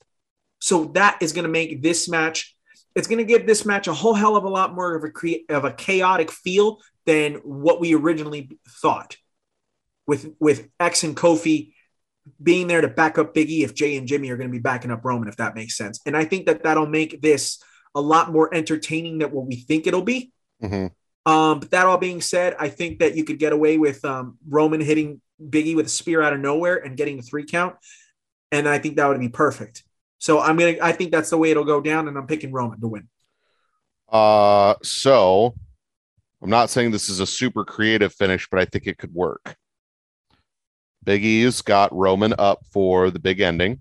So that is going to make this match. It's going to give this match a whole hell of a lot more of a cre- of a chaotic feel than what we originally thought. With with X and Kofi being there to back up Biggie if Jay and Jimmy are going to be backing up Roman, if that makes sense. And I think that that'll make this a lot more entertaining than what we think it'll be. Mm-hmm. Um, but that all being said, I think that you could get away with um, Roman hitting Biggie with a spear out of nowhere and getting a three count, and I think that would be perfect. So I'm gonna, I think that's the way it'll go down, and I'm picking Roman to win. Uh, so I'm not saying this is a super creative finish, but I think it could work. Big E's got Roman up for the big ending.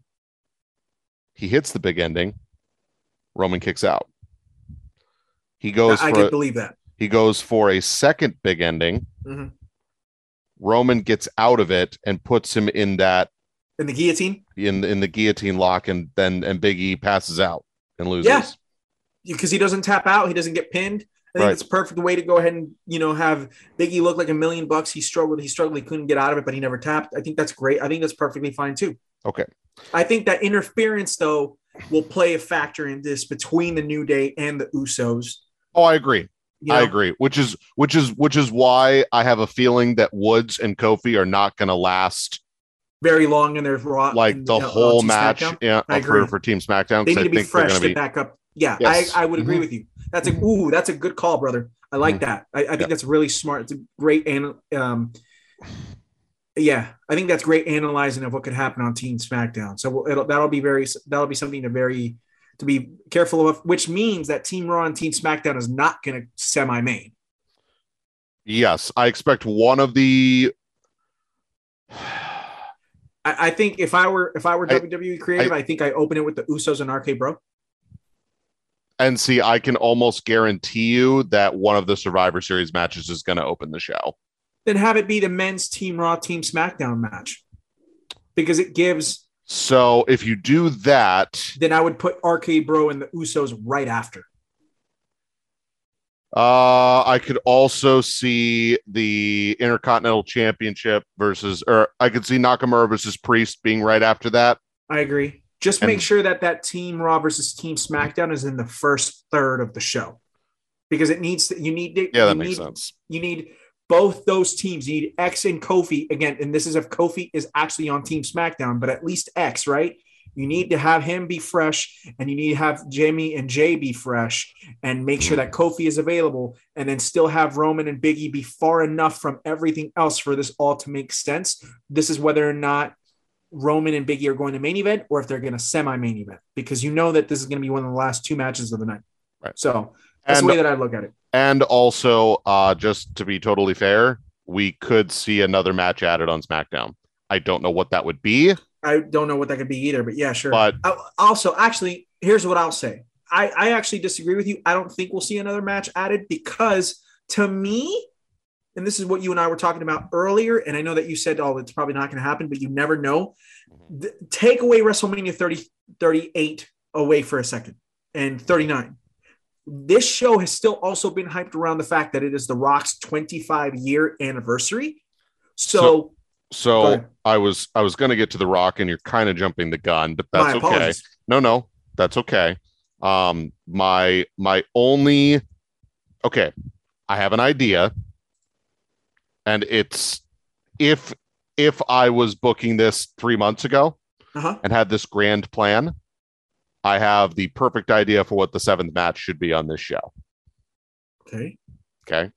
He hits the big ending. Roman kicks out. He goes. I, I can believe that. He goes for a second big ending. Mm-hmm. Roman gets out of it and puts him in that in the guillotine in in the guillotine lock, and then and Big E passes out and loses. Yeah, because he doesn't tap out, he doesn't get pinned. I think right. it's a perfect way to go ahead and you know have Biggie look like a million bucks. He struggled, he struggled, he couldn't get out of it, but he never tapped. I think that's great. I think that's perfectly fine too. Okay. I think that interference though will play a factor in this between the New Day and the Usos. Oh, I agree. You know? I agree. Which is which is which is why I have a feeling that Woods and Kofi are not going to last very long in their raw like in, the whole match yeah, for, for Team SmackDown. They need to be fresh to be... back up. Yeah, yes. I, I would agree mm-hmm. with you. That's a mm-hmm. ooh, that's a good call, brother. I like mm-hmm. that. I, I think yeah. that's really smart. It's a great and um yeah, I think that's great analyzing of what could happen on Team SmackDown. So that'll be very that'll be something to very to be careful of, which means that Team Raw and Team SmackDown is not going to semi main. Yes, I expect one of the. I, I, think if I were if I were I, WWE creative, I, I, think I open it with the Usos and RK Bro. And see, I can almost guarantee you that one of the Survivor Series matches is going to open the show. Then have it be the men's Team Raw Team SmackDown match, because it gives so if you do that, then I would put RK Bro and the Usos right after. Uh, I could also see the Intercontinental Championship versus, or I could see Nakamura versus Priest being right after that. I agree. Just and, make sure that that Team Raw versus Team SmackDown is in the first third of the show because it needs to, you need to, yeah, that makes need, sense. You need both those teams. You need X and Kofi again, and this is if Kofi is actually on Team SmackDown, but at least X, right? You need to have him be fresh, and you need to have Jamie and Jay be fresh, and make sure that Kofi is available, and then still have Roman and Biggie be far enough from everything else for this all to make sense. This is whether or not Roman and Biggie are going to main event, or if they're going to semi main event, because you know that this is going to be one of the last two matches of the night. Right. So that's and, the way that I look at it. And also, uh, just to be totally fair, we could see another match added on SmackDown. I don't know what that would be. I don't know what that could be either, but yeah, sure. But I, also, actually, here's what I'll say. I, I actually disagree with you. I don't think we'll see another match added because to me, and this is what you and I were talking about earlier, and I know that you said, oh, it's probably not going to happen, but you never know. The, take away WrestleMania 30, 38 away for a second and 39 this show has still also been hyped around the fact that it is The Rock's 25 year anniversary. So, so, So. I was I was going to get to the Rock, and you're kind of jumping the gun, but that's okay. No, no, that's okay. Um, my my only okay, I have an idea, and it's if if I was booking this three months ago Uh-huh. and had this grand plan, I have the perfect idea for what the seventh match should be on this show. Okay. Okay.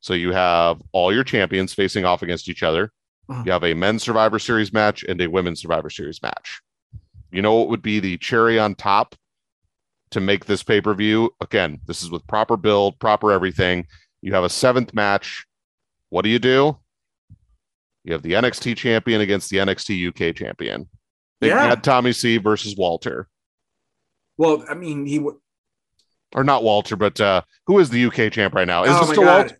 So you have all your champions facing off against each other. Uh-huh. You have a men's Survivor Series match and a women's Survivor Series match. You know what would be the cherry on top to make this pay per view? Again, this is with proper build, proper everything. You have a seventh match. What do you do? You have the NXT champion against the NXT UK champion. Big Yeah. Bad Tommy C versus Walter. Well, I mean, he would. Or not Walter, but uh, who is the UK champ right now? Is oh it still God. Walter?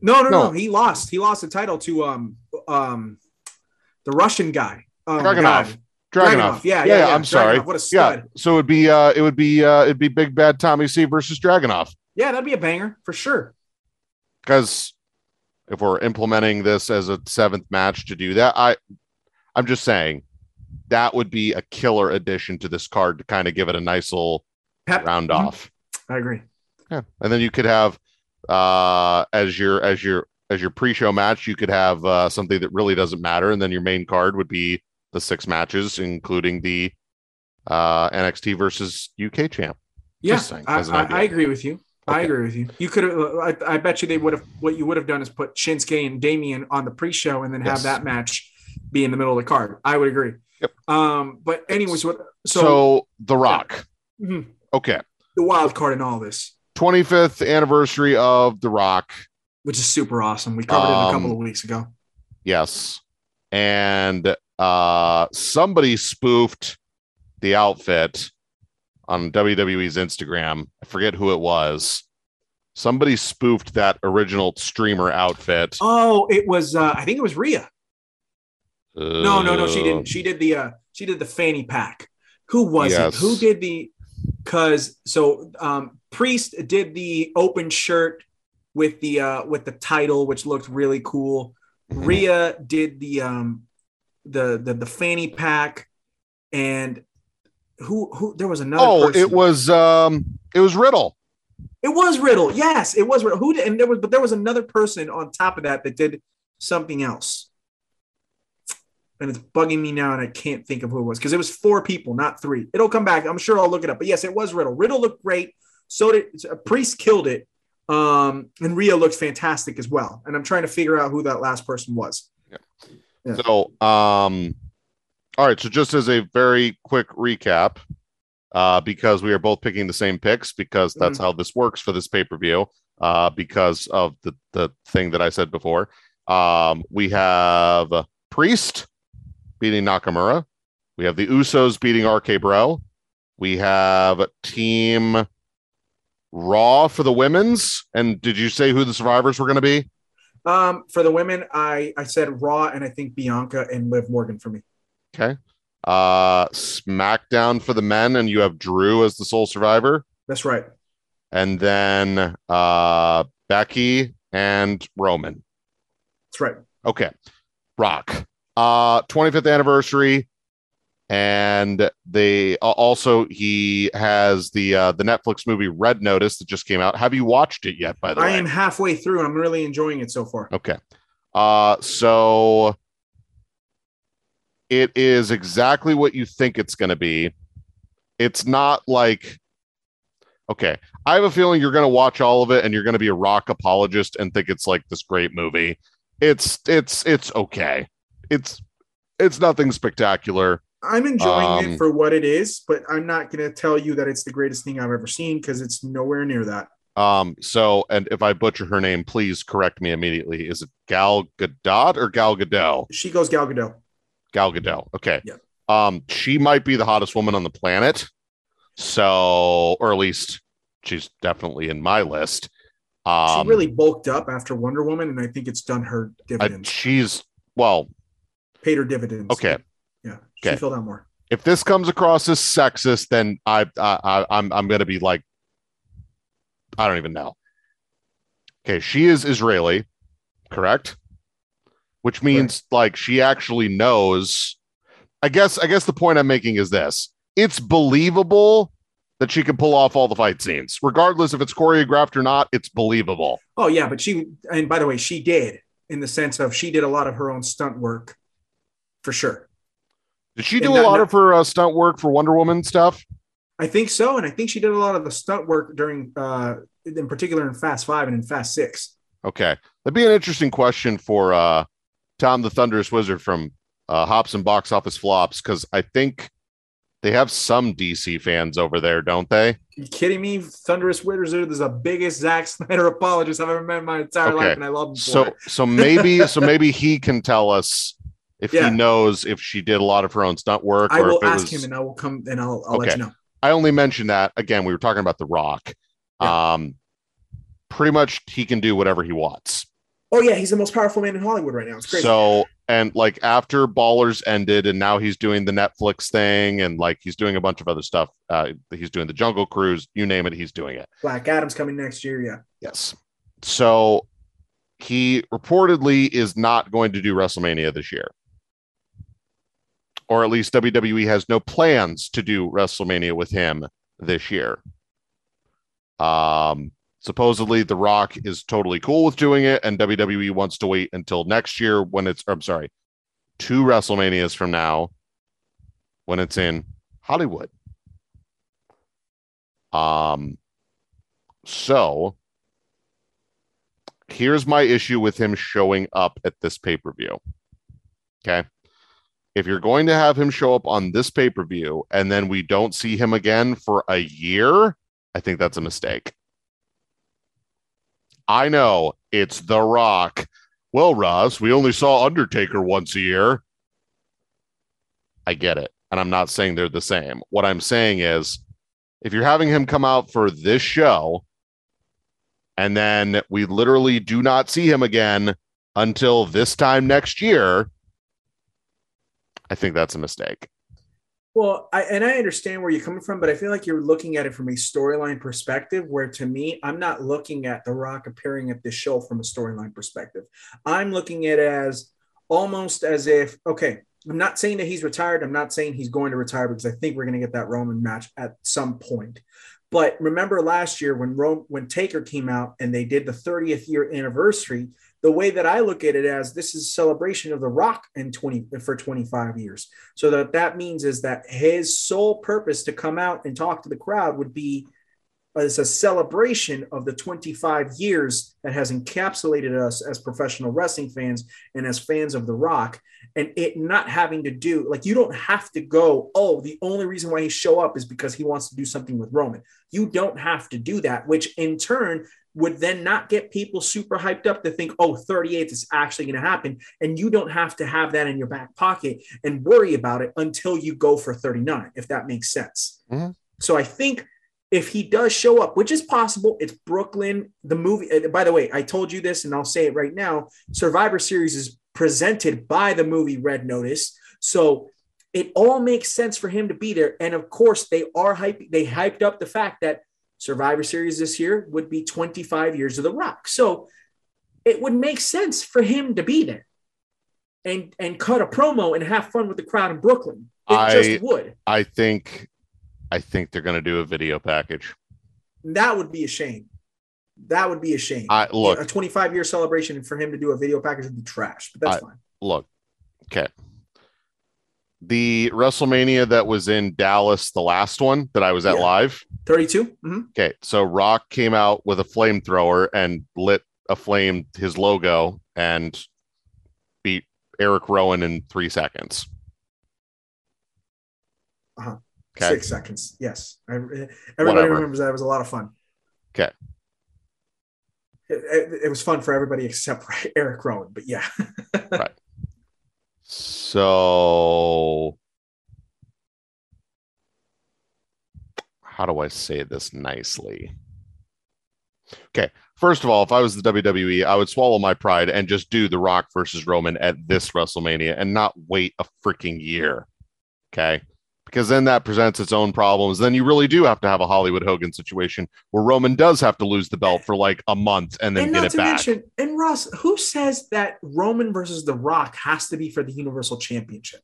No, no, no, No. He lost. He lost the title to um um the Russian guy. My Dragunov. Dragunov. Yeah, yeah, yeah. I'm sorry. What a stud. Yeah. So it would be uh it would be uh it'd be Big Bad Tommy C versus Dragunov. Yeah, that'd be a banger for sure. Because if we're implementing this as a seventh match to do that, I I'm just saying that would be a killer addition to this card to kind of give it a nice little Pep. round Mhm. off. I agree. Yeah. And then you could have uh as your as your as your pre-show match, you could have uh something that really doesn't matter, and then your main card would be the six matches, including the uh NXT versus UK champ. Yeah, Just saying, I, I. I agree with you. I agree with you. You could have. I, I bet you they would have. What you would have done is put Shinsuke and Damian on the pre-show, and then have Yes. that match be in the middle of the card. I would agree. Yep. Um. But anyways, what? So, So, The Rock. mhm, Okay. the wild card in all this, 25th anniversary of The Rock. which is super awesome. We covered it a couple Um, of weeks ago. Yes. And uh somebody spoofed the outfit on WWE's Instagram. I forget who it was. Somebody spoofed that original streamer outfit. Oh, it was. Uh, I think it was Rhea. No, no, no. She Uh, didn't. She did the. Uh, she did the fanny pack. Who was Yes. it? Who did the? Because so um, Priest did the open shirt with the uh, with the title, which looked really cool. Mhm. Rhea did the um, the the the fanny pack, and who who there was another. Oh, person. it was um it was Riddle. It was Riddle. Yes, it was Riddle. Who did, and there was, but there was another person on top of that that did something else. And it's bugging me now, and I can't think of who it was because it was four people, not three. It'll come back. I'm sure I'll look it up. But yes, it was Riddle. Riddle looked great. So did Priest killed it. Um, and Rhea looked fantastic as well. And I'm trying to figure out who that last person was. Yeah. So, um, all right. So, just as a very quick recap, uh, because we are both picking the same picks, because that's how this works for this pay per view, uh, because of the the thing that I said before. Um, we have Priest beating Nakamura. We have the Usos beating RK Bro. We have Team Raw for the women's. And did you say who the survivors were going to be? Um, for the women, I I said Raw, and I think Bianca and Liv Morgan for me. Okay. Uh SmackDown for the men, and you have Drew as the sole survivor. That's right. And then uh Becky and Roman. That's right. Okay. Rock. Uh 25th anniversary. And they uh, also he has the uh the Netflix movie Red Notice that just came out. Have you watched it yet, by the I way? I am halfway through, and I'm really enjoying it so far. Okay. Uh so it is exactly what you think it's going to be. It's not like okay. I have a feeling you're going to watch all of it and you're going to be a rock apologist and think it's like this great movie. It's it's it's okay. It's it's nothing spectacular. I'm enjoying Um, it for what it is, but I'm not going to tell you that it's the greatest thing I've ever seen because it's nowhere near that. Um so and if I butcher her name, please correct me immediately. Is it Gal Gadot or Gal Gadot? She goes Gal Gadot. Gal Gadot. Okay. Yeah. Um, she might be the hottest woman on the planet. So, or at least she's definitely in my list. Um, she really bulked up after Wonder Woman, and I think it's done her dividends, she's well. Paid her dividends. Okay. Yeah. She Okay. filled out more. If this comes across as sexist, then I, I, I I'm, I'm gonna be like, I don't even know. Okay, she is Israeli, correct? which means like she actually knows. I guess I guess the point I'm making is this. It's believable that she can pull off all the fight scenes. Regardless if it's choreographed or not, it's believable. Oh yeah, but she and by the way, she did in the sense of she did a lot of her own stunt work for sure. Did she do a lot of her uh, stunt work for Wonder Woman stuff? I think so, and I think she did a lot of the stunt work during, uh, in particular, in Fast Five and in Fast Six. Okay, that'd be an interesting question for uh, Tom the Thunderous Wizard from uh, Hops and Box Office Flops because I think they have some DC fans over there, don't they? Are you kidding me? Thunderous Wizard is the biggest Zack Snyder apologist I've ever met in my entire okay. life, and I love him. so, so maybe, so maybe he can tell us if yeah. he knows if she did a lot of her own stunt work. I will ask was... him, and I will come and I'll, I'll okay. let you know. I only mentioned that again. We were talking about The Rock. Yeah. Um, pretty much he can do whatever he wants. Oh yeah, he's the most powerful man in Hollywood right now. It's crazy. So and like after Ballers ended, and now he's doing the Netflix thing, and like he's doing a bunch of other stuff. Uh, he's doing the Jungle Cruise, you name it, he's doing it. Black Adam's coming next year. Yeah. Yes. So he reportedly is not going to do WrestleMania this year or at least WWE has no plans to do WrestleMania with him this year. Um, supposedly, The Rock is totally cool with doing it, and WWE wants to wait until next year when it's, I'm sorry, two WrestleManias from now when it's in Hollywood. Um, so here's my issue with him showing up at this pay per view. Okay if you're going to have him show up on this pay per view and then we don't see him again for a year, I think that's a mistake. I know it's The Rock. Well, Ross, we only saw Undertaker once a year. I get it. And I'm not saying they're the same. What I'm saying is if you're having him come out for this show and then we literally do not see him again until this time next year, I think that's a mistake. Well, I, and I understand where you're coming from, but I feel like you're looking at it from a storyline perspective. Where to me, I'm not looking at The Rock appearing at this show from a storyline perspective. I'm looking at it as almost as if, okay, I'm not saying that he's retired. I'm not saying he's going to retire because I think we're going to get that Roman match at some point. But remember last year when Rome, when Taker came out and they did the 30th year anniversary, the way that I look at it as this is a celebration of the rock in 20 for 25 years. So that that means is that his sole purpose to come out and talk to the crowd would be as a celebration of the 25 years that has encapsulated us as professional wrestling fans and as fans of the rock and it not having to do like you don't have to go oh the only reason why he show up is because he wants to do something with roman you don't have to do that which in turn would then not get people super hyped up to think, oh, 38th is actually going to happen. And you don't have to have that in your back pocket and worry about it until you go for 39, if that makes sense. Mm-hmm. So I think if he does show up, which is possible, it's Brooklyn, the movie. By the way, I told you this and I'll say it right now Survivor Series is presented by the movie Red Notice. So it all makes sense for him to be there. And of course, they are hyped, they hyped up the fact that Survivor Series this year would be 25 years of The Rock. So it would make sense for him to be there and and cut a promo and have fun with the crowd in Brooklyn. It I, just would. I think I think they're going to do a video package. That would be a shame. That would be a shame. I look a 25 year celebration for him to do a video package would be trash, but that's I, fine. Look, okay the WrestleMania that was in Dallas, the last one that I was at yeah. live. 32. Mm-hmm. Okay. So Rock came out with a flamethrower and lit a flame, his logo, and beat Eric Rowan in three seconds. Uh-huh. Okay. Six seconds. Yes. I, everybody Whatever. remembers that. It was a lot of fun. Okay. It, it, it was fun for everybody except for Eric Rowan, but yeah. right. So, how do I say this nicely? Okay, first of all, if I was the WWE, I would swallow my pride and just do The Rock versus Roman at this WrestleMania and not wait a freaking year. Okay, because then that presents its own problems. Then you really do have to have a Hollywood Hogan situation where Roman does have to lose the belt for like a month and then and get it to back. mention, and Ross, who says that Roman versus The Rock has to be for the Universal Championship?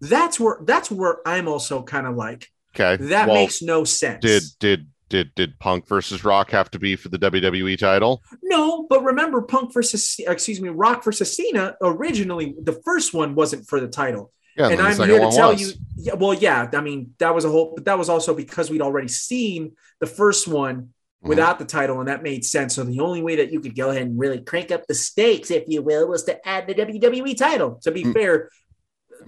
That's where that's where I'm also kind of like okay, that well, makes no sense. did did did did Punk versus Rock have to be for the WWE title? no, but remember, Punk versus excuse me, Rock versus Cena originally the first one wasn't for the title, Yeah, and I'm here to tell was. you, yeah, well, yeah, I mean that was a whole, but that was also because we'd already seen the first one Mhm. without the title, and that made sense. So the only way that you could go ahead and really crank up the stakes, if you will, was to add the WWE title. To be Mm. fair,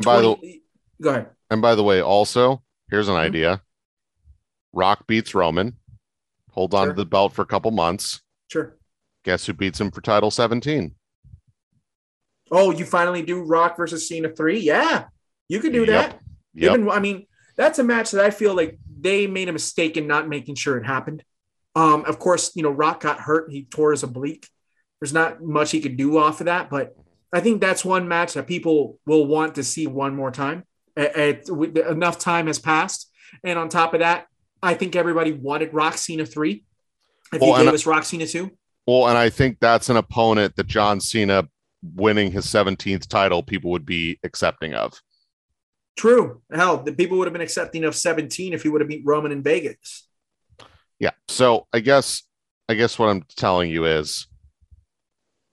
By the go ahead. And by the way, also, here's an Mhm. idea. Rock beats Roman, holds on Sure. to the belt for a couple months. Sure. Guess who beats him for title 17? Oh, you finally do Rock versus Cena three? Yeah, you could do Yep. that. Yep. Even I mean, that's a match that I feel like they made a mistake in not making sure it happened. Um, of course, you know, Rock got hurt, he tore his oblique. There's not much he could do off of that, but I think that's one match that people will want to see one more time. It, it- enough time has passed, and on top of that, I think everybody wanted Rock Cena three. If Well, you gave us Rock Cena two, well, and I think that's an opponent that John Cena winning his 17th title, people would be accepting of. True. Hell, the people would have been accepting of 17 if he would have beat Roman in Vegas. Yeah. So I guess I guess what I'm telling you is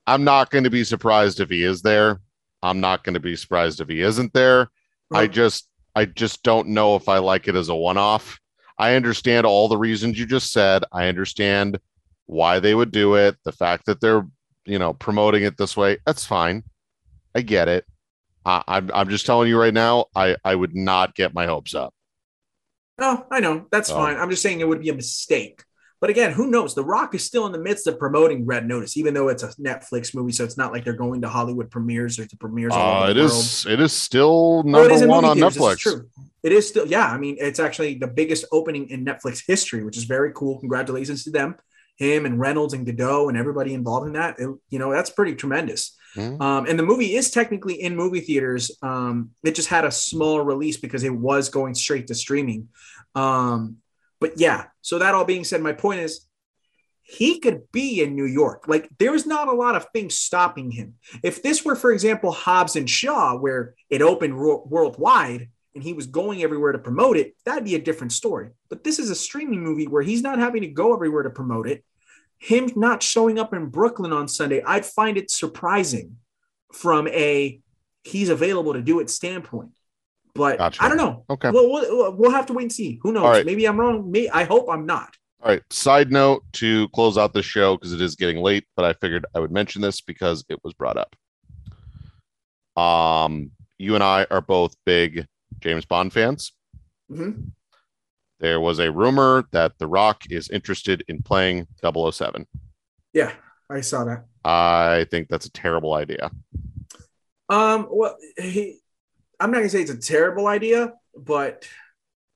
I'm not going to be surprised if he is there. I'm not going to be surprised if he isn't there. I just I just don't know if I like it as a one-off. I understand all the reasons you just said. I understand why they would do it, the fact that they're, you know, promoting it this way. That's fine. I get it. I, I'm I'm just telling you right now, I I would not get my hopes up. No, I know. That's Oh. fine. I'm just saying it would be a mistake. But again, who knows? The Rock is still in the midst of promoting Red Notice, even though it's a Netflix movie. So it's not like they're going to Hollywood premieres or to premieres all Uh, it is it is still number is one on theaters. Netflix. true. It is still, yeah. I mean, it's actually the biggest opening in Netflix history, which is very cool. Congratulations to them, him and Reynolds and Gadot and everybody involved in that. It- you know, that's pretty tremendous. Mhm. Um, and the movie is technically in movie theaters. Um, it just had a small release because it was going straight to streaming. Um, but yeah, so that all being said, my point is he could be in New York. Like there's not a lot of things stopping him. If this were, for example, Hobbs and Shaw, where it opened ro- worldwide and he was going everywhere to promote it, that'd be a different story. But this is a streaming movie where he's not having to go everywhere to promote it. Him not showing up in Brooklyn on Sunday, I'd find it surprising from a he's available to do it standpoint. But Gotcha. I don't know. Okay. Well, we'll we'll have to wait and see. Who knows? Right. Maybe I'm wrong. Me, I hope I'm not. All right. Side note to close out the show because it is getting late, but I figured I would mention this because it was brought up. Um, you and I are both big James Bond fans. Mhm. There was a rumor that The Rock is interested in playing 007. Yeah, I saw that. I think that's a terrible idea. Um, well, he, I'm not gonna say it's a terrible idea, but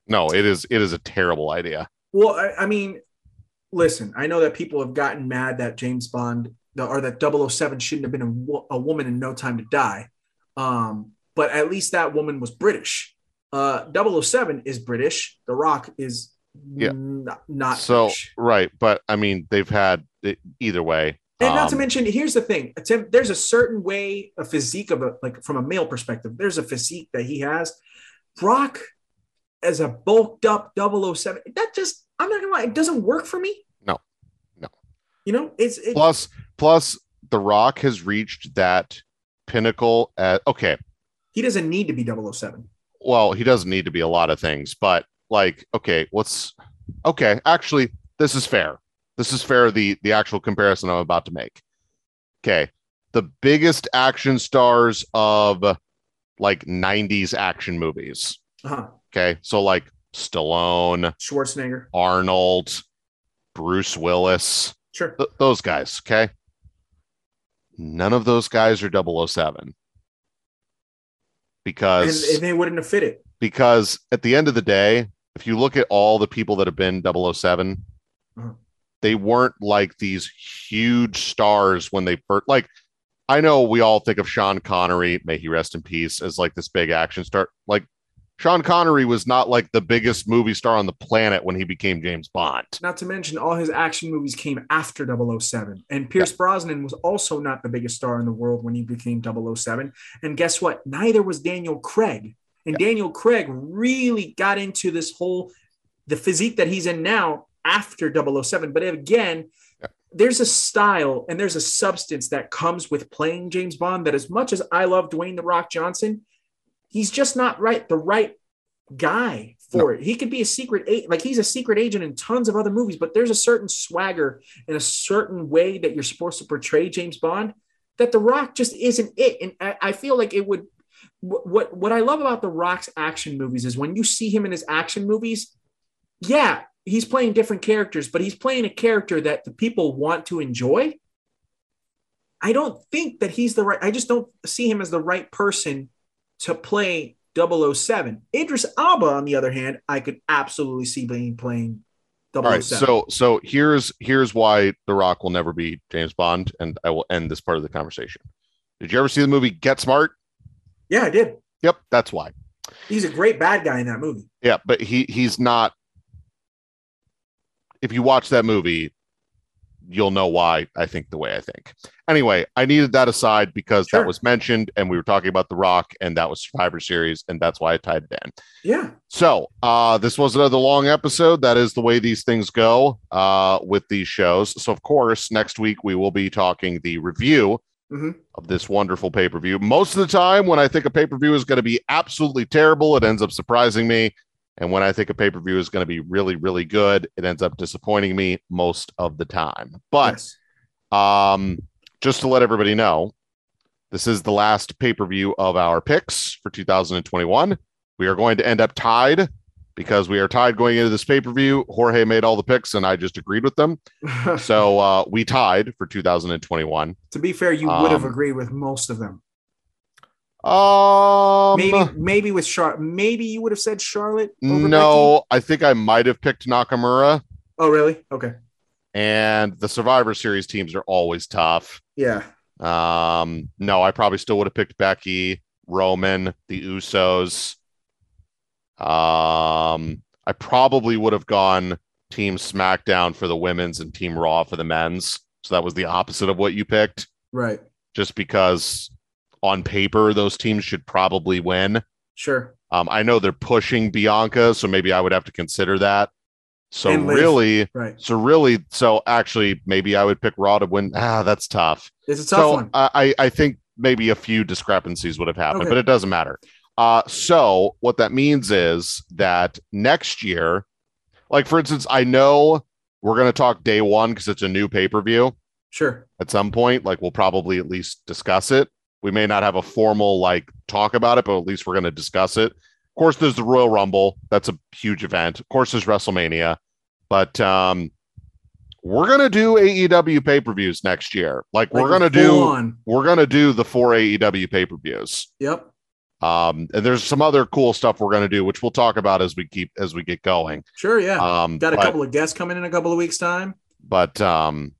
No, it is it is a terrible idea. well, I, I mean, listen, I know that people have gotten mad that James Bond or that 007 shouldn't have been a, a woman in No Time to Die. Um, but at least that woman was British. Uh, 007 is British. The Rock is Yeah. not, not so British. right, but I mean they've had it, either way. And not to um, mention, here's the thing: Tim, there's a certain way, a physique of a like from a male perspective. There's a physique that he has. Brock, as a bulked up 007, that just I'm not gonna lie, it doesn't work for me. No. No. You know, it's it, plus plus The Rock has reached that pinnacle at okay. he doesn't need to be 007. Well, he doesn't need to be a lot of things, but like, okay, what's okay? Actually, this is fair. This is fair. The the actual comparison I'm about to make. Okay, the biggest action stars of like 90s action movies. Uh-huh. Okay, so like Stallone, Schwarzenegger, Arnold, Bruce Willis, sure. th- those guys. Okay, none of those guys are 007 because And, and they wouldn't have fit it. because at the end of the day, if you look at all the people that have been 7 Uh-huh. they weren't like these huge stars when they first like I know we all think of Sean Connery, may he rest in peace, as like this big action star. Like Sean Connery was not like the biggest movie star on the planet when he became James Bond. Not to mention, all his action movies came after 007. And Pierce yeah. Brosnan was also not the biggest star in the world when he became 007. And guess what? Neither was Daniel Craig. And yeah. Daniel Craig really got into this whole, the physique that he's in now after 007. But again, yeah. there's a style and there's a substance that comes with playing James Bond that, as much as I love Dwayne The Rock Johnson, he's just not right the right guy for no. it. He could be a secret agent, like he's a secret agent in tons of other movies, but there's a certain swagger and a certain way that you're supposed to portray James Bond that The Rock just isn't it. And I, I feel like it would. What what I love about The Rock's action movies is when you see him in his action movies, yeah, he's playing different characters, but he's playing a character that the people want to enjoy. I don't think that he's the right. I just don't see him as the right person to play 007. Idris Elba, on the other hand, I could absolutely see being playing 007. All right, oh so so here's here's why The Rock will never be James Bond, and I will end this part of the conversation. Did you ever see the movie Get Smart? Yeah, I did. Yep, that's why. He's a great bad guy in that movie. Yeah, but he he's not. If you watch that movie, you'll know why I think the way I think. Anyway, I needed that aside because sure. that was mentioned and we were talking about The Rock and that was Survivor Series and that's why I tied it in. Yeah. So, uh, this was another long episode. That is the way these things go uh, with these shows. So, of course, next week we will be talking the review mm-hmm. of this wonderful pay per view. Most of the time, when I think a pay per view is going to be absolutely terrible, it ends up surprising me. And when I think a pay per view is going to be really, really good, it ends up disappointing me most of the time. But yes. um, just to let everybody know, this is the last pay per view of our picks for 2021. We are going to end up tied because we are tied going into this pay per view. Jorge made all the picks and I just agreed with them. so uh, we tied for 2021. To be fair, you would have um, agreed with most of them. Um, maybe maybe with Char, maybe you would have said Charlotte. no, Becky? I think I might have picked Nakamura. Oh, really? Okay. And the Survivor Series teams are always tough. Yeah. Um, no, I probably still would have picked Becky, Roman, the Usos. Um, I probably would have gone Team SmackDown for the women's and Team Raw for the men's. So that was the opposite of what you picked. Right. Just because on paper, those teams should probably win. Sure. Um, I know they're pushing Bianca, so maybe I would have to consider that. So really, right. So really, so actually, maybe I would pick Raw to win. Ah, that's tough. It's a tough so one. I I think maybe a few discrepancies would have happened, okay. but it doesn't matter. Uh, so what that means is that next year, like for instance, I know we're going to talk day one because it's a new pay per view. Sure. At some point, like we'll probably at least discuss it. We may not have a formal like talk about it, but at least we're going to discuss it. Of course, there's the Royal Rumble. That's a huge event. Of course, there's WrestleMania, but um, we're gonna do AEW pay per views next year. Like, like we're gonna do on. we're gonna do the four AEW pay per views. Yep. Um, and there's some other cool stuff we're gonna do, which we'll talk about as we keep as we get going. Sure. Yeah. Um, got a but, couple of guests coming in a couple of weeks time. But um,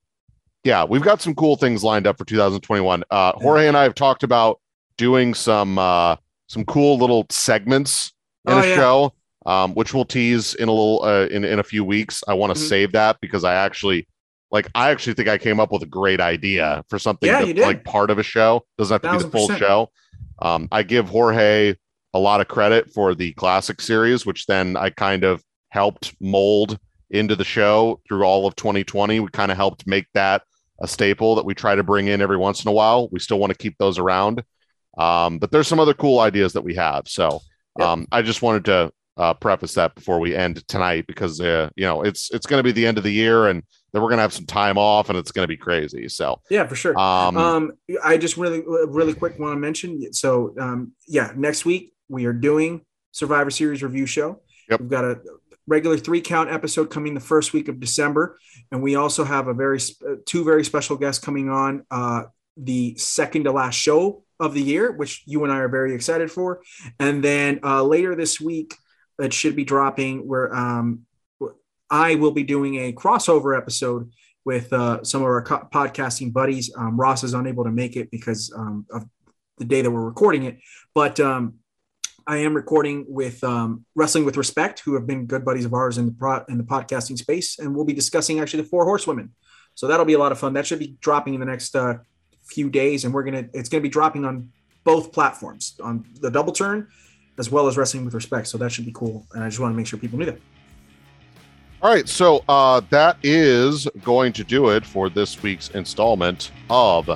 yeah, we've got some cool things lined up for 2021. Uh, Jorge and I have talked about doing some uh, some cool little segments in oh, a yeah. show, um, which we'll tease in a little uh, in in a few weeks. I want to mm-hmm. save that because I actually like I actually think I came up with a great idea for something yeah, that, like part of a show doesn't have to be the full show. Um, I give Jorge a lot of credit for the classic series, which then I kind of helped mold into the show through all of 2020. We kind of helped make that a staple that we try to bring in every once in a while. We still want to keep those around. Um, but there's some other cool ideas that we have. So um, I just wanted to uh, preface that before we end tonight because uh, you know it's it's going to be the end of the year and then we're going to have some time off and it's going to be crazy. So yeah, for sure. Um, um, I just really really quick want to mention. So um, yeah, next week we are doing Survivor Series review show. Yep. We've got a regular three count episode coming the first week of December, and we also have a very uh, two very special guests coming on uh, the second to last show of the year, which you and I are very excited for, and then uh, later this week it should be dropping where um, I will be doing a crossover episode with uh, some of our co- podcasting buddies. Um, Ross is unable to make it because um, of the day that we're recording it, but um, I am recording with um, Wrestling with Respect, who have been good buddies of ours in the pro- in the podcasting space, and we'll be discussing actually the Four Horsewomen. So that'll be a lot of fun. That should be dropping in the next uh, few days, and we're gonna it's gonna be dropping on both platforms on the Double Turn as well as Wrestling with Respect. So that should be cool, and I just want to make sure people knew that. All right, so uh, that is going to do it for this week's installment of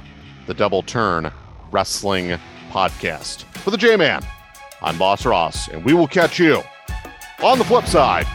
the Double Turn Wrestling Podcast. For the J Man, I'm Boss Ross, and we will catch you on the flip side.